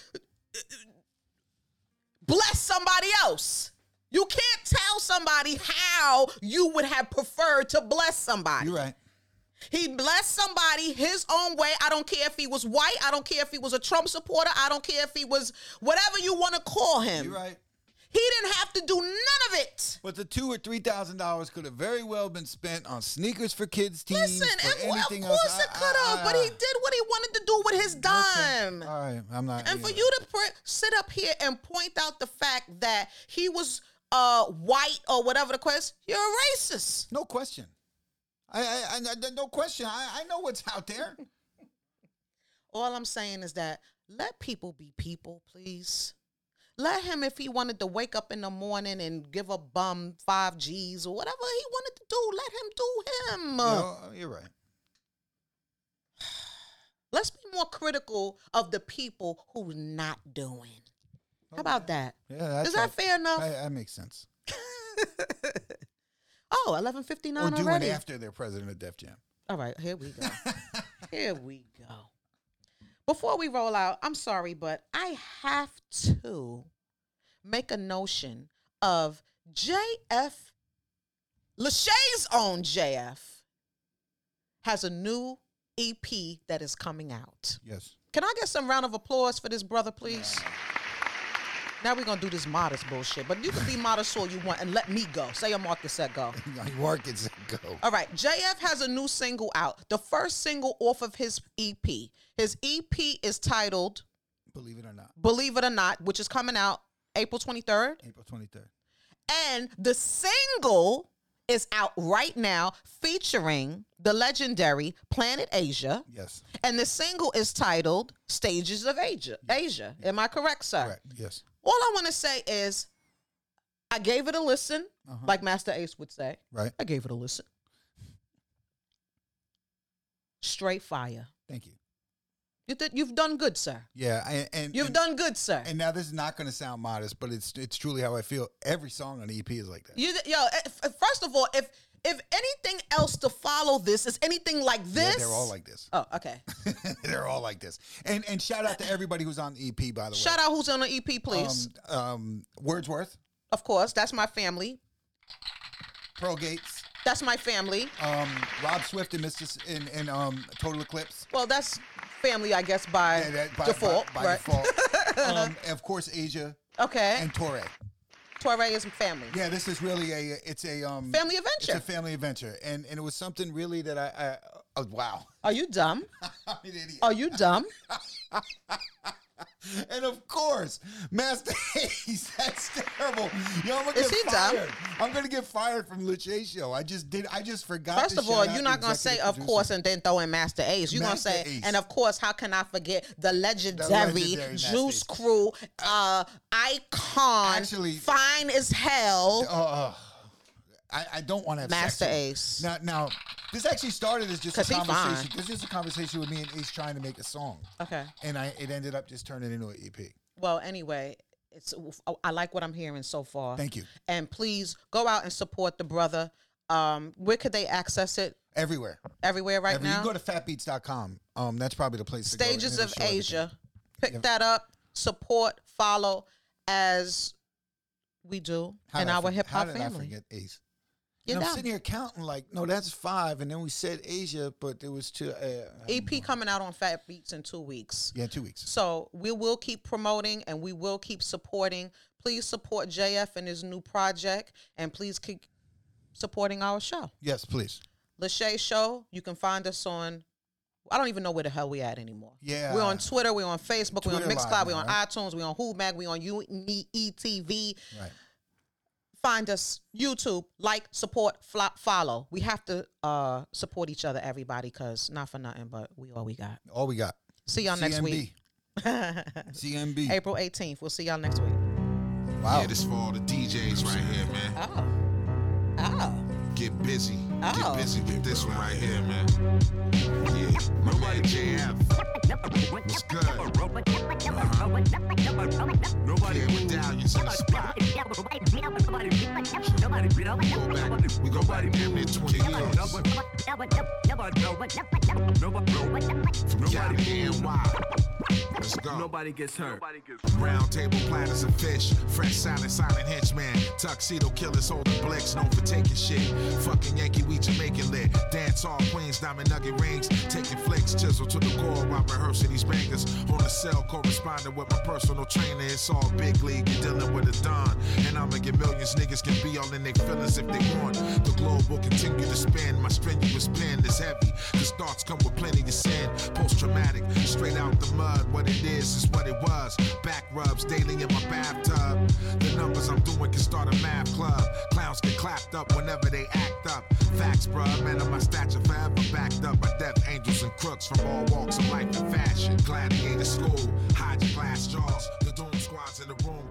blessed somebody else. You can't tell somebody how you would have preferred to bless somebody. You're right. He blessed somebody his own way. I don't care if he was white. I don't care if he was a Trump supporter. I don't care if he was whatever you want to call him. You're right. He didn't have to do none of it. But the two or three thousand dollars could have very well been spent on sneakers for kids teams. Listen, for and, well, of anything course else. it could have, but he did what he wanted to do with his dime. All right, I'm not. And for you to pr- sit up here and point out the fact that he was uh white or whatever the question, you're a racist. no question. I, I, I, I- no question. I, I know what's out there. All I'm saying is that let people be people, please. Let him, if he wanted to wake up in the morning and give a bum five G's or whatever he wanted to do, let him do him. No, you're right. Let's be more critical of the people who's not doing. How about that? Yeah, Is that fair enough? That, that makes sense. oh, 1159 Or doing already. after they're president of Def Jam. All right, here we go. here we go. Before we roll out, I'm sorry, but I have to make a notion of JF, Lachey's own JF, has a new EP that is coming out. Yes. Can I get some round of applause for this brother, please? Now we're gonna do this modest bullshit, but you can be modest all you want and let me go. Say a Marcus said go. Work it, set go. All right, JF has a new single out. The first single off of his EP. His EP is titled Believe it or not. Believe It or Not, which is coming out April 23rd. April 23rd. And the single is out right now featuring the legendary Planet Asia. Yes. And the single is titled Stages of Asia. Asia. Am I correct, sir? Correct. Yes. All I want to say is I gave it a listen, Uh-huh. like Masta Ace would say. Right. I gave it a listen. Straight fire. Thank you. You did, you've done good, sir. Yeah. I, and You've and, done good, sir. And now this is not going to sound modest, but it's it's truly how I feel. Every song on the EP is like that. You, yo, eh, f- first of all, if if anything else to follow this is anything like Yeah, this, they're all like this. Oh, okay. they're all like this. And and shout out to everybody who's on the EP, by the way. Shout out who's on the EP, please. Um, um, Wordsworth, of course, that's my family. Pearl Gates, That's my family. um, Rob Swift, and Mr. And, and um, Total Eclipse. Well, that's family, I guess, by Yeah, that- by, default. by, by right? default. um, of course, Asia Okay. and Torre. Torre is family. Yeah, this is really a it's a um Family adventure. It's a family adventure, and and it was something really that I, I oh, wow. Are you dumb? I'm an idiot. Are you dumb? And of course, Masta Ace. That's terrible. Yo, I'm gonna Is get he dumb? fired. I'm gonna get fired from Luce Show. I just did. I just forgot. First of all, you're not gonna say of course and then throw in Masta Ace. You're gonna say, Ace. and of course, how can I forget the legendary, legendary Master Juice. Crew uh, icon, Actually- fine as hell, Uh, I, I don't want to have Masta. Ace. Now, now, this actually started as just a he conversation. fine. This is a conversation with me and Ace trying to make a song, Okay. and I it ended up just turning into an EP. Well, anyway, it's I like what I'm hearing so far. Thank you. And please go out and support the brother. Um, where could they access it? Everywhere. Everywhere right Every- now. You can go to fatbeats.com. Um, that's probably the place to go. and Stages it'll of show everything. Asia. Pick that up. Support. Follow as we do How in did I our forget- hip hop How did I family. forget Ace? You're And I'm sitting here counting like, no, that's five, and then we said Asia, but it was two. Uh, EP coming out on Fat Beats in two weeks. yeah, two weeks. So we will keep promoting and we will keep supporting. Please support JF and his new project, and please keep supporting our show, Yes, please. Lachey Show. You can find us on. I don't even know where the hell we at anymore. Yeah. we're on Twitter, we're on Facebook, we're on Mixcloud, live we're on right? iTunes, we're on WhoMag, we're on UETV. Right. Find us YouTube, like, support, flo- follow. We have to uh support each other, everybody, cause not for nothing, but we all we got. All we got. See y'all next week. CMB. April 18th. We'll see y'all next week. Wow. Yeah, this for all the DJs right here, man. Oh. Oh. Get busy. Oh. Get busy with this one right here, man. Yeah, my man JF. What's good? Yeah, medallions in the spot. Go back, we go back damn near 20 years. From Cali and NY. Let's go. Nobody gets hurt. Round table platters of fish, fresh salad, silent henchman, tuxedo killers holding blicks, known for taking shit. Fucking Yankee, we Jamaican lit. Dance all queens, diamond nugget rings, taking flicks, chisel to the core while rehearsing these bangers. On the cell, corresponding with my personal trainer. It's all big league, you're dealing with a don. And I'ma get millions, niggas can be all in their feelings if they want. The globe will continue to spin. My strenuous pen is heavy. Cause thoughts come with plenty of sin. Post traumatic, straight out the mud. What it is is what it was. Back rubs daily in my bathtub. The numbers I'm doing can start a math club. Clowns get clapped up whenever they act up. Facts, bruh, man, of my stature forever backed up by death angels and crooks from all walks of life and fashion. Gladiator school, hide your glass jaws. The doom squad's in the room,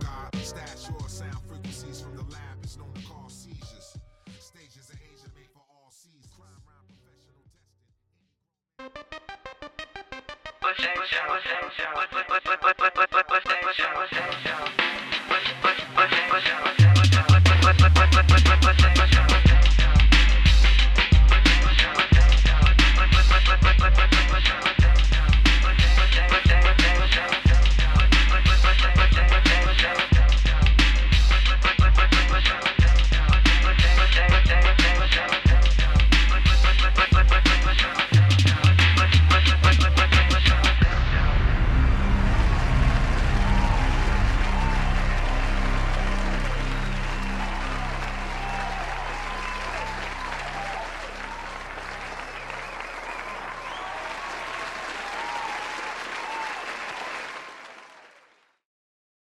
Thank you.